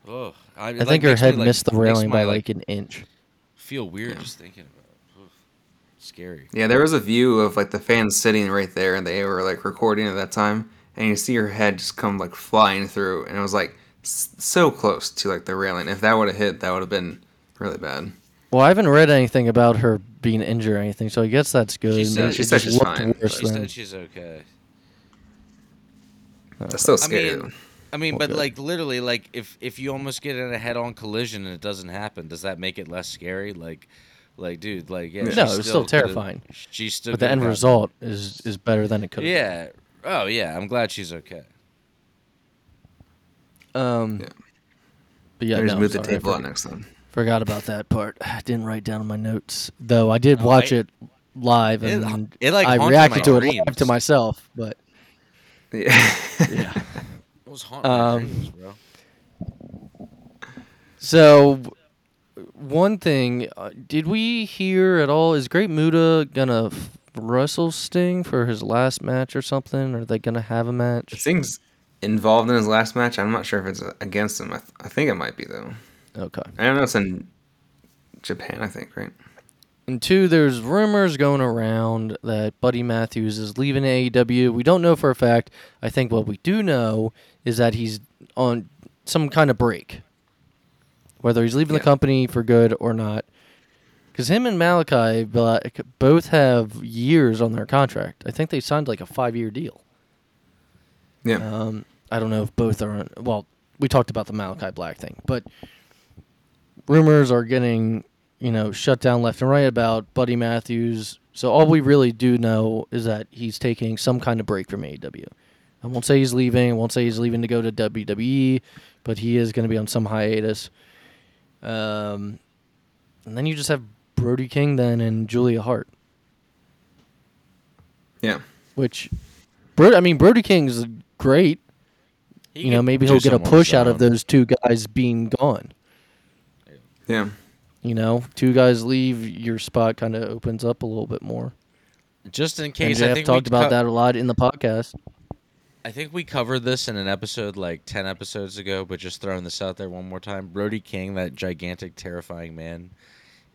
Oh, I, I think her head missed the railing by like an inch. Feel weird just thinking about. it. Oof. Scary. Yeah, there was a view of like the fans sitting right there, and they were like recording at that time, and you see her head just come like flying through, and it was like s- so close to like the railing. If that would have hit, that would have been really bad. Well, I haven't read anything about her being injured or anything, so I guess that's good. She said- she she said she's fine, worse She than. said she's okay. That's still I scary. mean, I mean, but Okay. like literally, like if if you almost get in a head-on collision and it doesn't happen, does that make it less scary? Like, like, dude, like yeah. No, she it was still could've- terrifying. She still. But the end gotten- result is is better than it could. Yeah. Oh yeah. I'm glad she's okay. Um. Yeah. But yeah, yeah, just no, move the sorry, I table out next time. forgot about that part. I didn't write down my notes, though. I did Oh, watch I- it live, and it, like, I reacted my to it live to myself. But Yeah. yeah. It was haunting Um, dreams, bro. So, one thing, uh, did we hear at all? Is Great Muta gonna f- wrestle Sting for his last match or something? Are they gonna have a match? Sting's involved in his last match. I'm not sure if it's against him. I, th- I think it might be though. Okay. I don't know. It's in Japan, I think, right? And two, there's rumors going around that Buddy Matthews is leaving AEW. We don't know for a fact. I think what we do know is that he's on some kind of break. Whether he's leaving the company for good or not. Because him and Malachi both have years on their contract. I think they signed like a five year deal. Yeah. Um, I don't know if both are. Well, we talked about the Malachi Black thing, but rumors are getting you know shut down left and right about Buddy Matthews. So all we really do know is that he's taking some kind of break from AEW. I won't say he's leaving. I won't say he's leaving to go to WWE, but he is going to be on some hiatus. Um, and then you just have Brody King then and Julia Hart, yeah. which, Bro- I mean, Brody King's great. He you know, maybe he'll get a push out of those two guys being gone. Yeah. You know, two guys leave, your spot kind of opens up a little bit more. Just in And case, I think talked we about co- that a lot in the podcast. I think we covered this in an episode like ten episodes ago, but just throwing this out there one more time. Brody King, that gigantic, terrifying man,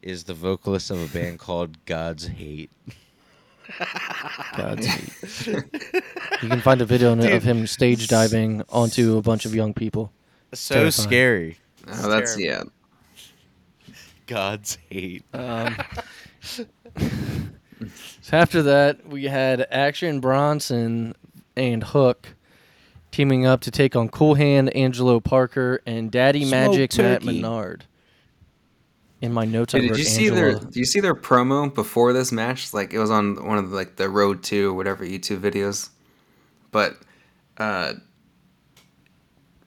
is the vocalist of a band called God's Hate. God's sake. you can find a video in it of him stage diving onto a bunch of young people. So Terrifying. scary. Oh, that's terrible. yeah. God's hate. Um, so after that, we had Action Bronson and Hook teaming up to take on Cool Hand, Angelo Parker, and Daddy Smoke Magic Matt turkey. Menard. In my notes, Hey, did you see their? Did you see their promo before this match? Like it was on one of the, like the Road to whatever YouTube videos, but uh,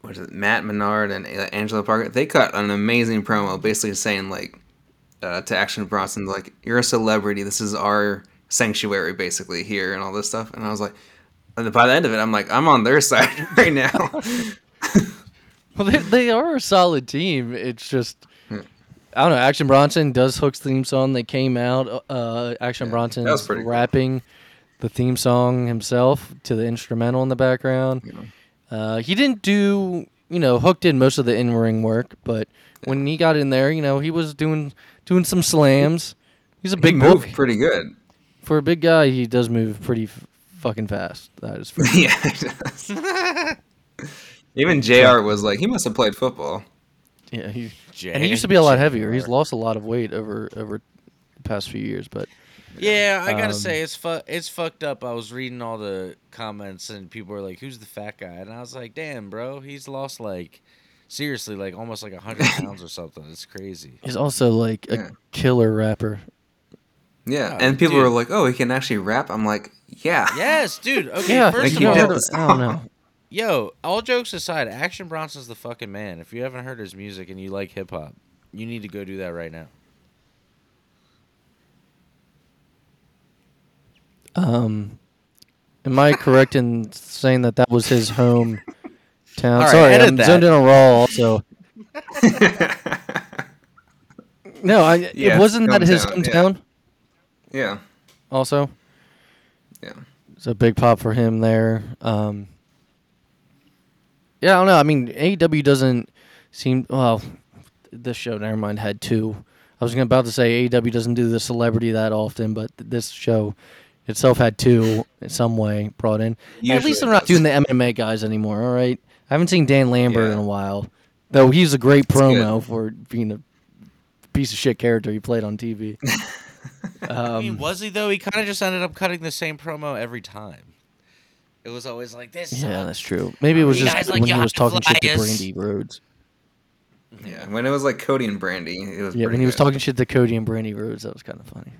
what is it? Matt Menard and uh, Angelo Parker. They cut an amazing promo, basically saying like uh, to Action Bronson, like you're a celebrity. This is our sanctuary, basically here, and all this stuff. And I was like, and by the end of it, I'm like, I'm on their side right now. Well, they, they are a solid team. It's just. I don't know. Action Bronson does Hook's theme song. They came out. Uh, Action Yeah, Bronson that was pretty cool. rapping the theme song himself to the instrumental in the background. Uh, he didn't do, you know, Hook did most of the in ring work, but when he got in there, you know, he was doing doing some slams. He's a He big moved boy. pretty good. For a big guy, he does move pretty f- fucking fast. That is for yeah. he. Even Jr. was like, he must have played football. Yeah. He, J- and he used to be a lot JR. heavier. He's lost a lot of weight over over the past few years, but Yeah, I gotta Um, say it's fu- it's fucked up. I was reading all the comments and people were like, "Who's the fat guy?" And I was like, "Damn, bro, he's lost like seriously like almost like a hundred pounds or something. It's crazy." he's also like a Yeah. killer rapper. Yeah, Oh, and people dude. were like, "Oh, he can actually rap." I'm like, "Yeah, Yes, dude. Okay, yeah, first like of all, I don't know. Yo, all jokes aside, Action Bronson's the fucking man. If you haven't heard his music and you like hip hop, you need to go do that right now. Um, am I correct in saying that that was his home town? All right, Sorry, I'm that. zoned in a raw. Also, no, I Yeah, it wasn't that his hometown, yeah. hometown. yeah, Also, yeah." it's a big pop for him there. Um, yeah, I don't know. I mean, AEW doesn't seem well. This show, never mind, had two. I was gonna- about to say AEW doesn't do the celebrity that often, but th- this show itself had two in some way brought in. At least they're not doing the MMA guys anymore. All right, I haven't seen Dan Lambert Yeah. in a while, though he's a great It's promo good. for being a piece of shit character he played on TV. I mean, um, was he though? He kind of just ended up cutting the same promo every time. It was always like this. yeah, sucks. that's true. Maybe it was You just guys like when he was talking shit to Flyers. Brandi Rhodes. Yeah, when it was like Cody and Brandy, it was Yeah, pretty when he was good. talking shit to Cody and Brandi Rhodes, that was kind of funny.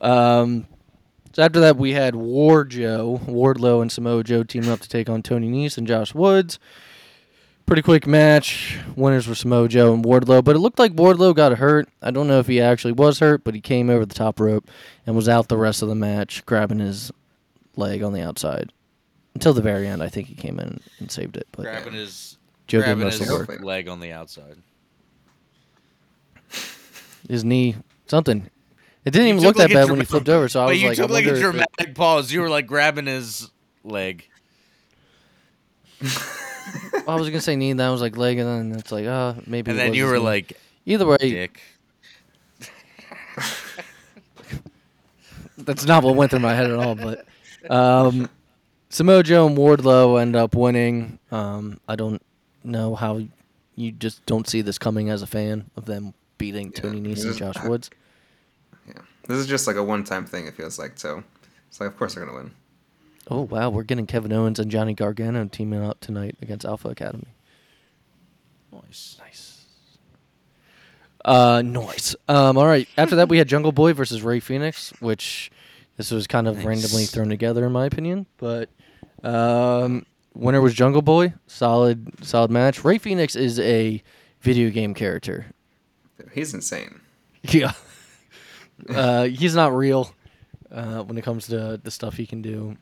But um, so after that, we had War Joe, Wardlow, and Samoa Joe teaming up to take on Tony Nese and Josh Woods. Pretty quick match. Winners were Samoa Joe and Wardlow, but it looked like Wardlow got hurt. I don't know if he actually was hurt, but he came over the top rope and was out the rest of the match, grabbing his leg on the outside until the very end. I think he came in and saved it. But grabbing his Joe did grabbing most of his the work. leg on the outside. his knee, something. It didn't even look that bad when he flipped over. So I but was you like, took I like a wonder if it- dramatic pause. You were like grabbing his leg. I was gonna say knee, and then I was like leg, and then it's like, uh, maybe. And it then was you his were knee. like, either way, dick. that's not what went through my head at all. But um, Samoa Joe and Wardlow end up winning. Um, I don't know how you just don't see this coming as a fan of them beating Yeah, Tony Nese and Josh I- Woods. Yeah, this is just like a one-time thing. It feels like so. It's like, of course they're gonna win. Oh wow, we're getting Kevin Owens and Johnny Gargano teaming up tonight against Alpha Academy. Nice. Nice. Uh, nice. Um, all right. After that, we had Jungle Boy versus Rey Fenix, which this was kind of Nice. randomly thrown together, in my opinion. But um, winner was Jungle Boy. Solid, solid match. Rey Fenix is a video game character. He's insane. Yeah. uh, he's not real uh, when it comes to the stuff he can do.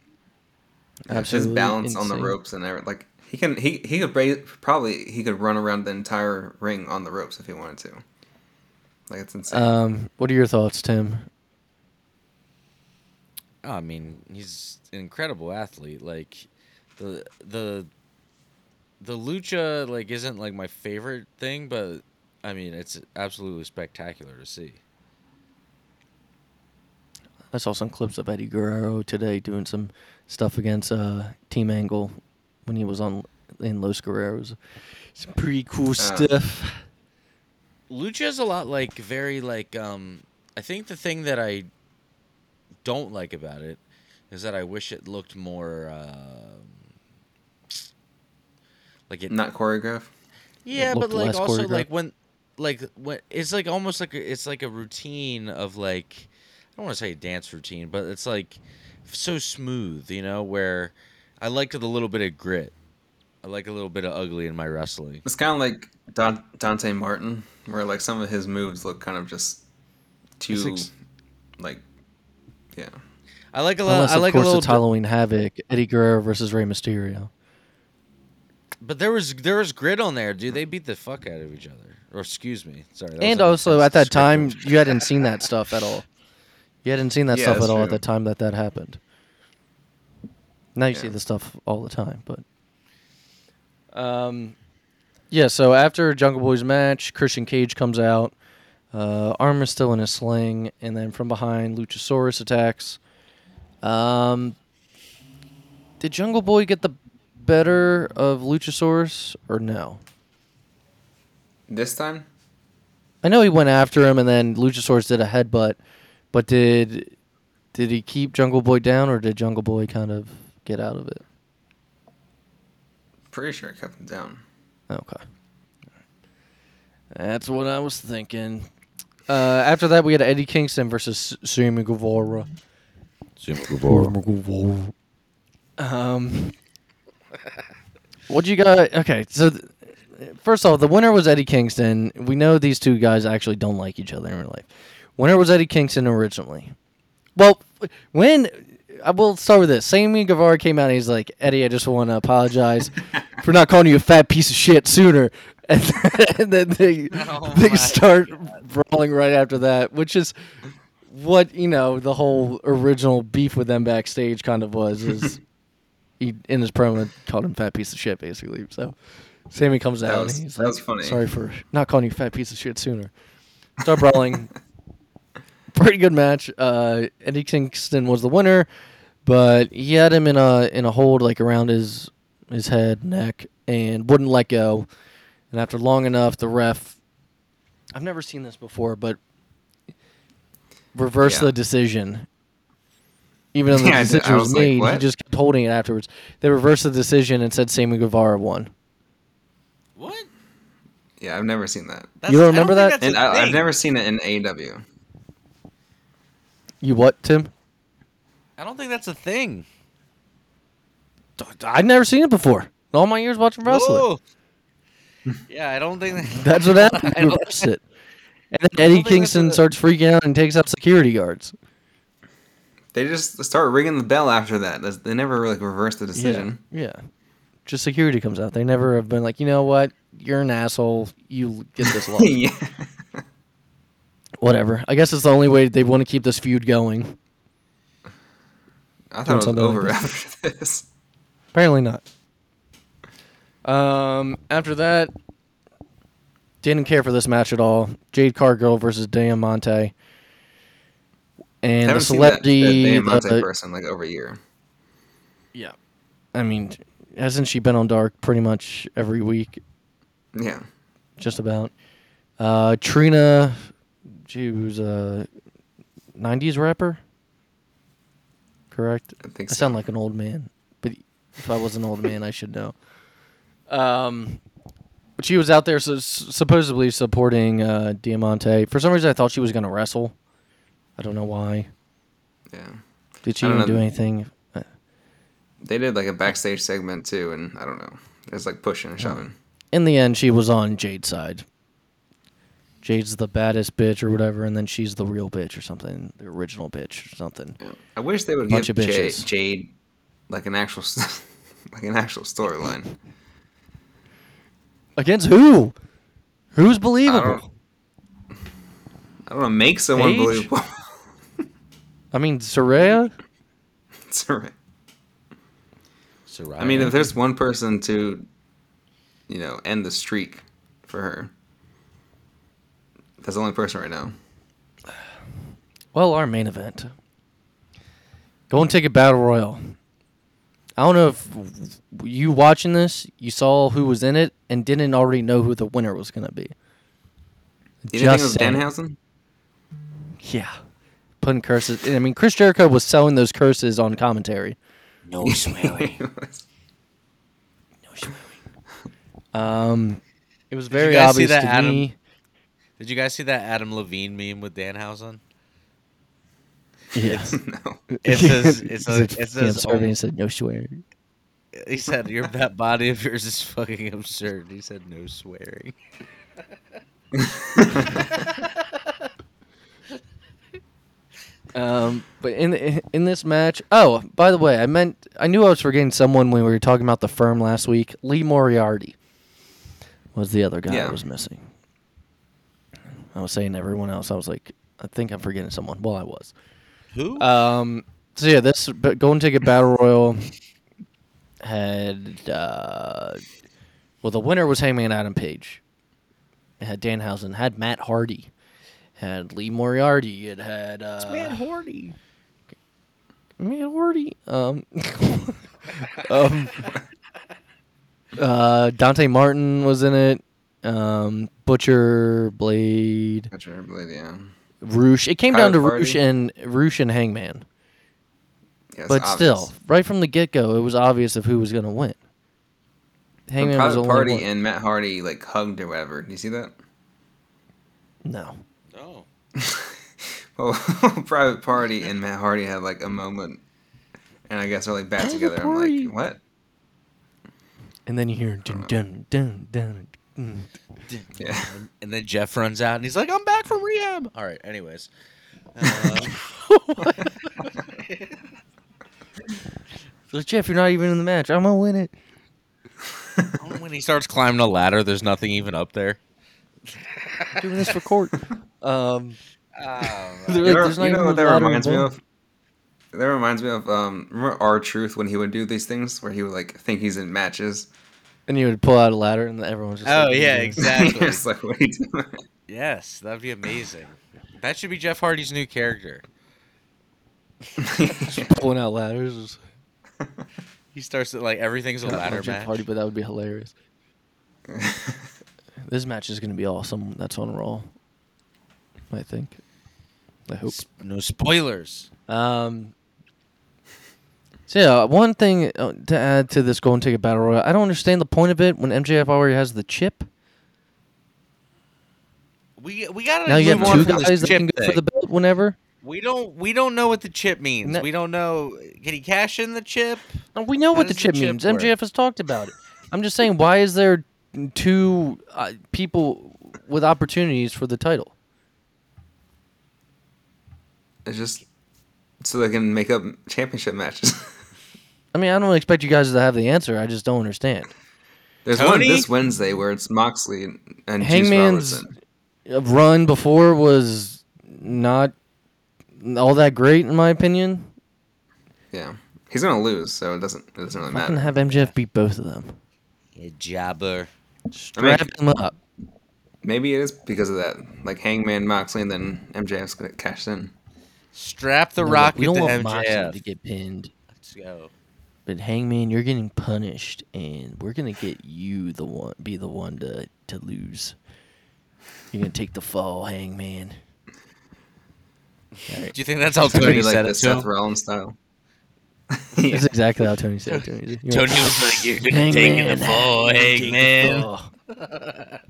His Absolutely balance on the ropes and everything. Like he can, he he could bra- probably he could run around the entire ring on the ropes if he wanted to. Like it's insane. Um, what are your thoughts, Tim? Oh, I mean, he's an incredible athlete. Like the the the lucha like isn't like my favorite thing, but I mean, it's absolutely spectacular to see. I saw some clips of Eddie Guerrero today doing some stuff against uh, Team Angle when he was on in Los Guerreros. Some pretty cool stuff. Lucha's a lot like very like um I think the thing that I don't like about it is that I wish it looked more um like it Not choreographed. Yeah, but like also choreographed. like when like when it's like almost like a, it's like a routine of like I don't want to say a dance routine, but it's like so smooth, you know, where I like the little bit of grit. I like a little bit of ugly in my wrestling. It's kind of like Don- Dante Martin, where like some of his moves look kind of just too, It's like, yeah. I like a lot. Unless I of like a course little. it's Halloween Havoc, Eddie Guerrero versus Rey Mysterio. But there was there was grit on there, dude. They beat the fuck out of each other. Or excuse me, sorry. And an also at that time, you hadn't seen that stuff at all. You hadn't seen that Yeah, stuff at that's all at true. the time that that happened. Now you see Yeah. the stuff all the time, but um, yeah. So after Jungle Boy's match, Christian Cage comes out. Uh, arm is still in his sling, and then from behind, Luchasaurus attacks. Um, did Jungle Boy get the better of Luchasaurus or no? This time, I know he went after him, and then Luchasaurus did a headbutt, but did did he keep Jungle Boy down, or did Jungle Boy kind of get out of it? pretty sure I kept him down. Okay, that's what I was thinking. Uh, after that, we had Eddie Kingston versus Sammy Guevara. Sammy Guevara. Um, what you got? Okay, so th- first off, the winner was Eddie Kingston. We know these two guys actually don't like each other in real life. Winner was Eddie Kingston originally. Well, when I will start with this. Sammy Guevara came out and he's like, Eddie, I just want to apologize for not calling you a fat piece of shit sooner. And then, and then they, Oh they my start brawling right after that, which is what you know the whole original beef with them backstage kind of was. Is he in his promo called him fat piece of shit basically. So Sammy comes That out was- and he's that like, was funny. "Sorry for not calling you fat piece of shit sooner." Start brawling. Pretty good match. Uh, Eddie Kingston was the winner, but he had him in a in a hold like around his his head, neck, and wouldn't let go. And after long enough, the ref. I've never seen this before, but reverse Yeah. the decision. Even though the Yeah, I did- decision I was, was like, made, he what? just kept holding it afterwards. They reversed the decision and said Sammy Guevara won. What? Yeah, I've never seen that, That's, don't I remember think that? that's and a I, I've thing. never seen it in AW. You what, Tim? I don't think that's a thing. I'd never seen it before. In all my years watching wrestling. Whoa. Yeah, I don't think that, That's what happened. I You don't- it. And then Eddie Kingston a- starts freaking out and takes out security guards. They just start ringing the bell after that. They never really reversed the decision. Yeah. Yeah. Just security comes out. They never have been like, you know what? You're an asshole. You get this loss. Yeah. Whatever. I guess it's the only way they want to keep this feud going. I thought Doing it was something like over this. after this. Apparently not. Um, after that, didn't care for this match at all. Jade Cargill versus Diamante. And the haven't seen that, that. Diamante uh, person like over a year. yeah. I mean, hasn't she been on Dark pretty much every week? Yeah. Just about. Uh, Trina, she was a 90s rapper. Correct? I think so. I sound like an old man, but if I was an old man, I should know. Um, but she was out there so, supposedly supporting uh, Diamante. For some reason, I thought she was going to wrestle. I don't know why. Yeah. Did she even do anything? Uh, They did like a backstage segment too, and I don't know. There's like pushing and shoving. In the end, she was on Jade's side. Jade's the baddest bitch or whatever, and then she's the real bitch or something, the original bitch or something. I wish they would Bunch give Jade. Jade like an actual, like an actual storyline. Against who? Who's I believable? don't, I don't know. Make someone Paige? believable. I mean, Saraya. It's all right. Saraya. I mean, if there's one person to, you know, end the streak for her, that's the only person right now. Well, our main event. Go and take a Battle Royal. I don't know if you watching this, you saw who was in it and didn't already know who the winner was going to be. You didn't think it Just was saying. Danhausen? Yeah. Putting curses. I mean, Chris Jericho was selling those curses on commentary. No swearing. No swearing. Um, it was very guys obvious that, to Adam? me. Did you guys see that Adam Levine meme with Danhausen? Yeah. no. It says it's a, He it said, says "Can't serve," and he said no swearing. he said your that body of yours is fucking absurd. He said no swearing. Um, but in in this match, oh, by the way, I meant I knew I was forgetting someone when we were talking about the firm last week. Lee Moriarty was the other guy Yeah. I was missing. I was saying everyone else. I was like, I think I'm forgetting someone. Well, I was. Who? Um. So yeah, this but Golden Ticket Battle Royal had uh, well, the winner was Hangman Adam Page. It had Danhausen, had Matt Hardy, had Lee Moriarty. It had uh, Hardy. Matt Hardy. Um. um. uh, Dante Martin was in it. Um, Butcher, Blade, Butcher Blade, yeah. Rush. It came down to Private Rush Party. and Rush and Hangman. yeah it's But obvious. still, right from the get go, it was obvious of who was going to win. The Hangman was Private only Party one. and Matt Hardy like hugged or whatever. Do you see that? no. Oh. Well, Private Party and Matt Hardy had like a moment, and I guess they're like back Private together. Party. I'm like, what? And then you hear dun dun dun dun. dun. Yeah. And then Jeff runs out and he's like, "I'm back from rehab." All right. Anyways. Uh, So Jeff, you're not even in the match. I'm gonna win it. when he starts climbing a ladder, there's nothing even up there. I'm doing this for court. Um, Oh, They're You like, know, you know what that reminds me of? That reminds me of um, remember R-Truth when he would do these things where he would like think he's in matches. And you would pull out a ladder, and everyone's just. Oh like, yeah, exactly. it's like what are you doing? yes, that'd be amazing. That should be Jeff Hardy's new character. pulling out ladders. He starts to, like everything's a Not ladder Jeff match. Hardy, but that would be hilarious. This match is gonna be awesome. That's on Raw. I think. I hope. No spoilers. Um. So yeah, one thing uh, to add to this Golden Ticket Battle Royal, I don't understand the point of it when MJF already has the chip. We we gotta Now you move have two guys that chip can go for the belt whenever. We don't we don't know what the chip means. No. We don't know. Can he cash in the chip? No, we know How what the does the chip chip means. work? MJF has talked about it. I'm just saying, why is there two uh, people with opportunities for the title? It's just so they can make up championship matches. I mean, I don't expect you guys to have the answer. I just don't understand. There's one this Wednesday where it's Moxley and Hangman's Robinson. run before was not all that great, in my opinion. Yeah, he's gonna lose, so it doesn't. It doesn't really matter. Fucking matter. have MJF beat both of them. Yeah, jobber. Strap them up. Maybe it is because of that, like Hangman, Moxley, and then MJF's gonna cash in. Strap the No, rocket we don't to want Moxley MJF. to get pinned. Let's go. But Hangman, you're getting punished, and we're gonna get you the one, be the one to to lose. You're gonna take the fall, Hangman. Do you think that's how Maybe Tony like said the it Seth? Rollins style. That's exactly how Tony said it to me. You're Tony like, was like, "You're gonna take it the fall, Hangman." fall."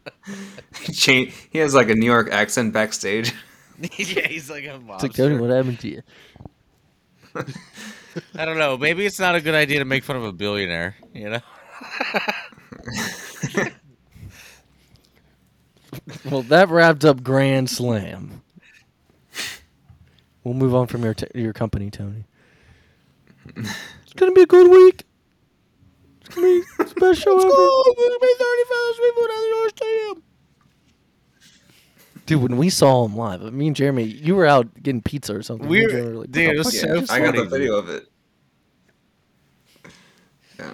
He has like a New York accent backstage. yeah, he's like a It's like Tony, what happened to you? I don't know. Maybe it's not a good idea to make fun of a billionaire. You know. Well, that wrapped up Grand Slam. We'll move on from your t- your company, Tony. It's gonna be a good week. It's gonna be special. It's gonna be thirty thousand people down the best show ever. Dude, when we saw him live, me and Jeremy, you were out getting pizza or something. We're- Jeremy were like, dude, it was fuck so is this?" I got the video of it. Yeah.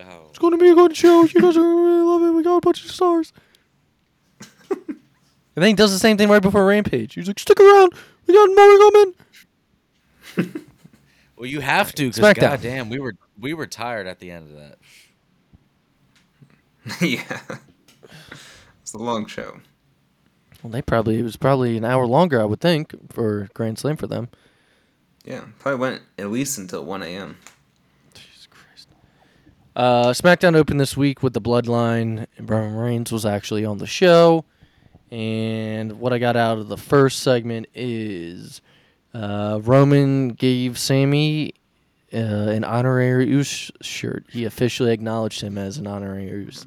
Oh. It's gonna be a good show. You guys are gonna really love it. We got a bunch of stars. and then he does the same thing right before Rampage. He's like, "Stick around. We got more coming." Well, you have to, because SmackDown. goddamn, we were we were tired at the end of that. yeah. It's a long show. Well, they probably it was probably an hour longer, I would think, for Grand Slam for them. Yeah, probably went at least until 1 a.m. Jesus Christ. Uh, SmackDown opened this week with the Bloodline, and Roman Reigns was actually on the show. And what I got out of the first segment is uh, Roman gave Sami uh, an honorary Uce shirt. He officially acknowledged him as an honorary Uce.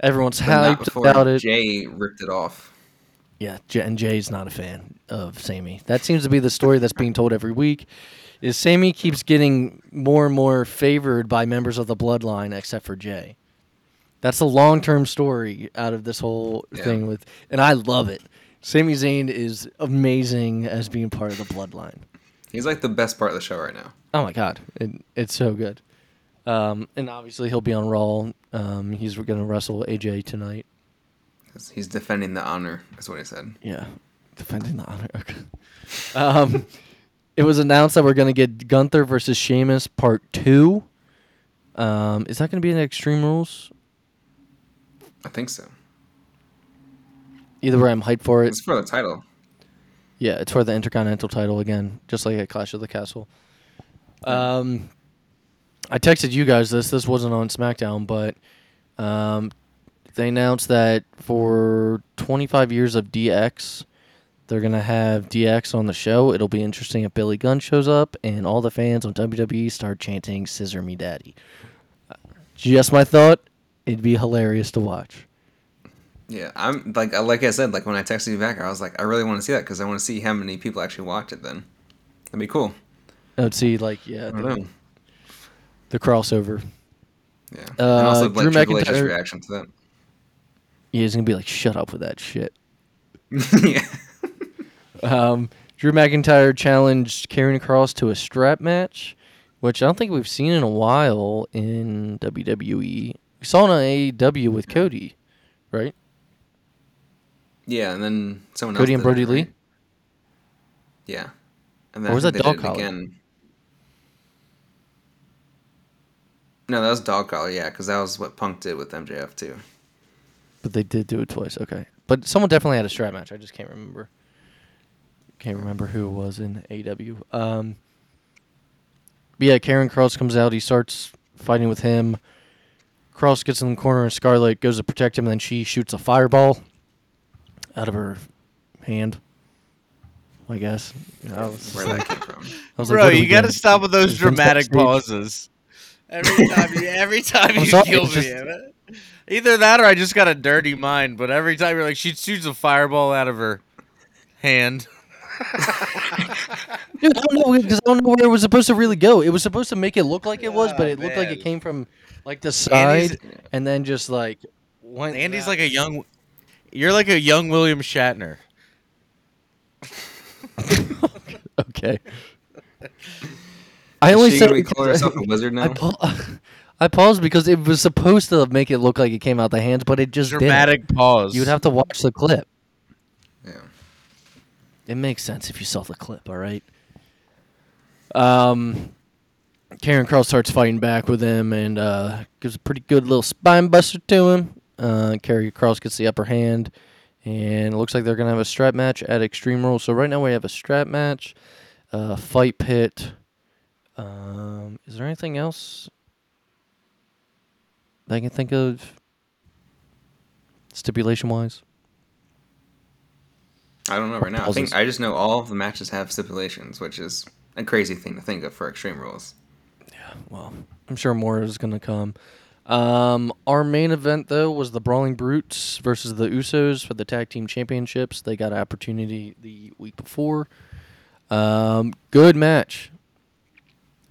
Everyone's But hyped about it. Jey ripped it off. Yeah, and Jey's not a fan of Sami. That seems to be the story that's being told every week. Is Sami keeps getting more and more favored by members of the bloodline, except for Jey. That's a long-term story out of this whole Yeah. thing with, and I love it. Sami Zayn is amazing as being part of the bloodline. He's like the best part of the show right now. Oh my god, it, it's so good. Um, and obviously he'll be on Raw. Um, he's going to wrestle AJ tonight. He's defending the honor, is what he said. Yeah, defending the honor. Okay. Um, it was announced that we're gonna get Gunther versus Sheamus Part Two. Um, is that gonna be in Extreme Rules? I think so. Either way, I'm hyped for it. It's for the title. Yeah, it's for the Intercontinental title again, just like at Clash of the Castle. Um, I texted you guys this. This wasn't on SmackDown, but um, they announced that for 25 years of DX, they're gonna have DX on the show. It'll be interesting if Billy Gunn shows up and all the fans on WWE start chanting "Scissor Me Daddy." Just my thought. It'd be hilarious to watch. Yeah, I'm like like I said, like when I texted you back, I was like, I really want to see that because I want to see how many people actually watch it. Then that'd be cool. I would see like yeah the, the crossover. Yeah, Uh, and also Drew like Triple H's McIntyre- reaction to that. Yeah, he's gonna be like, "Shut up with that shit." yeah, Um, Drew McIntyre challenged Karrion Kross to a strap match, which I don't think we've seen in a while in WWE. We saw it on AEW with Cody, right? yeah, and then someone Cody else and it, Brodie Lee? right? Yeah, and then Or was that Dog Collar? again. No, that was Dog Collar. Yeah, because that was what Punk did with MJF too. But they did do it twice. Okay, but someone definitely had a strap match. I just can't remember. Can't remember who it was in AW. Um, but yeah, Karrion Kross comes out. He starts fighting with him. Kross gets in the corner, and Scarlett goes to protect him, and then she shoots a fireball out of her hand. I guess. I was, Where that came from? I was like, Bro, what you got to stop with those dramatic pauses. Every time, you, every time you kill me, just- either that or I just got a dirty mind. But every time you're like, she shoots a fireball out of her hand. Dude, I don't know because I don't know where it was supposed to really go. It was supposed to make it look like it was, but Oh, it looked like it came from like the Andy's- side and then just like went. Andy's that like a young. You're like a young William Shatner. okay. I only Is she said gonna be calling herself a wizard I, now? Pa- I paused because it was supposed to make it look like it came out the hands, but it just Dramatic didn't. pause. You would have to watch the clip. Yeah. It makes sense if you saw the clip, all right? Um, Karrion Kross starts fighting back with him and uh, gives a pretty good little spine buster to him. Uh, Karrion Kross gets the upper hand, and it looks like they're going to have a strap match at Extreme Rules. So right now we have a strap match, uh, fight pit. Um, is there anything else that I can think of stipulation wise? I don't know right now. I think I just know all of the matches have stipulations, which is a crazy thing to think of for Extreme Rules. Yeah, well, I'm sure more is going to come. Um, our main event though was the Brawling Brutes versus the Usos for the tag team championships. They got an opportunity the week before. Um, good match.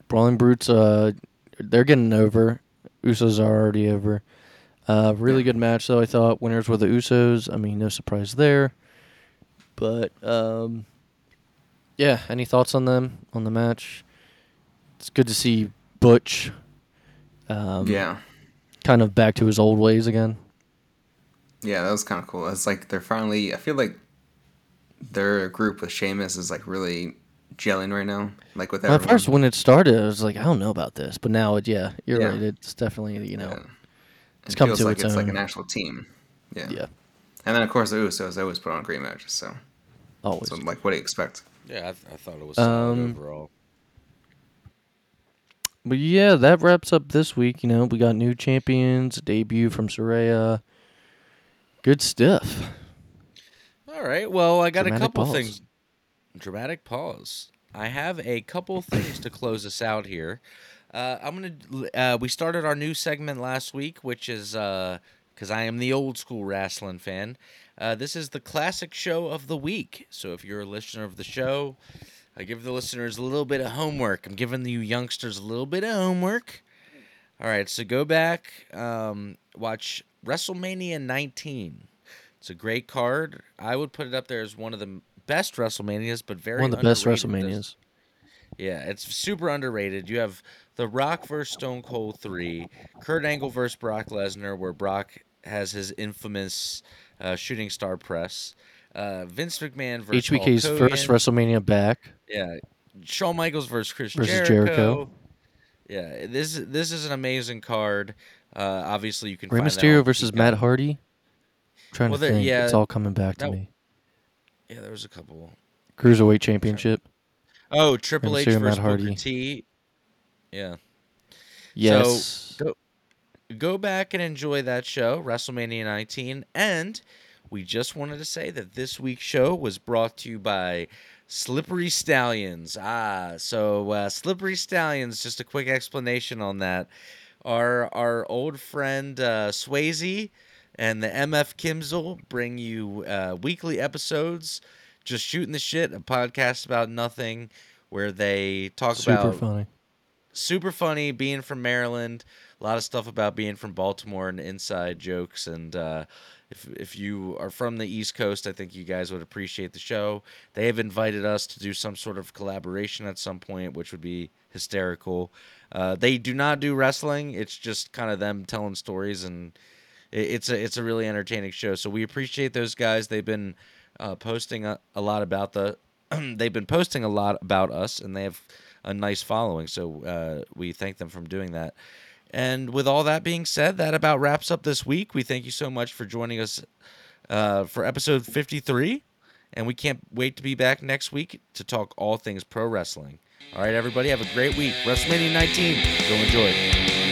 Brawling Brutes, uh, they're getting over. Usos are already over. Uh, really good match though. I thought winners were the Usos. I mean, no surprise there. But um, yeah, any thoughts on them on the match? It's good to see Butch. Um, yeah. kind of back to his old ways again. Yeah, that was kind of cool. It's like they're finally. I feel like their group with Sheamus is like really gelling right now. Like with Well, at first, when it started, I was like, I don't know about this, but now, it, yeah, you're Yeah. right. It's definitely you know, Yeah. it's It come feels to like its it's like own. an actual team. Yeah. yeah. And then of course the Usos always put on great matches. So, Always. so like, what do you expect? Yeah, I, th- I thought it was Um, overall. But yeah, that wraps up this week. You know, we got new champions, debut from Saraya. Good stuff. All right. Well, I got a couple pause. things. Dramatic pause. I have a couple things to close us out here. Uh, I'm gonna. Uh, we started our new segment last week, which is because I am the old school wrestling fan. Uh, this is the classic show of the week. So if you're a listener of the show, I give the listeners a little bit of homework. I'm giving you youngsters a little bit of homework. All right, so go back, um, watch WrestleMania 19. It's a great card. I would put it up there as one of the best WrestleManias, but very One of the best. WrestleManias. Yeah, it's super underrated. You have The Rock versus Stone Cold 3, Kurt Angle versus Brock Lesnar, where Brock has his infamous uh, shooting star press. Uh, Vince McMahon versus Hulk HBK's first WrestleMania back. Yeah, Shawn Michaels versus Chris Versus Jericho. Jericho. Yeah, this this is an amazing card. Uh, obviously, you can Rey Mysterio versus Matt Hardy. trying Well, to think. yeah, it's all coming back to that- me. Yeah, there was a couple. Cruiserweight Championship. Oh, Triple H versus Matt Booker T. Yeah. Yes. go go back and enjoy that show, WrestleMania 19. And we just wanted to say that this week's show was brought to you by Slippery Stallions. Ah, so uh, Slippery Stallions, just a quick explanation on that. Our, our old friend uh, Swayze and the MF Kimsel bring you uh, weekly episodes, just shooting the shit, a podcast about nothing, where they talk Super about super funny. super funny being from Maryland. A lot of stuff about being from Baltimore and inside jokes. And uh, if if you are from the East Coast, I think you guys would appreciate the show. They have invited us to do some sort of collaboration at some point, which would be hysterical. Uh, they do not do wrestling. It's just kind of them telling stories, and it's a it's a really entertaining show. So we appreciate those guys. They've been uh, posting a, a lot about the. they've been posting a lot about us, and they have a nice following. So uh, we thank them from doing that. And with all that being said, that about wraps up this week. We thank you so much for joining us uh, for episode 53. And we can't wait to be back next week to talk all things pro wrestling. All right, everybody, have a great week. WrestleMania 19. Go enjoy.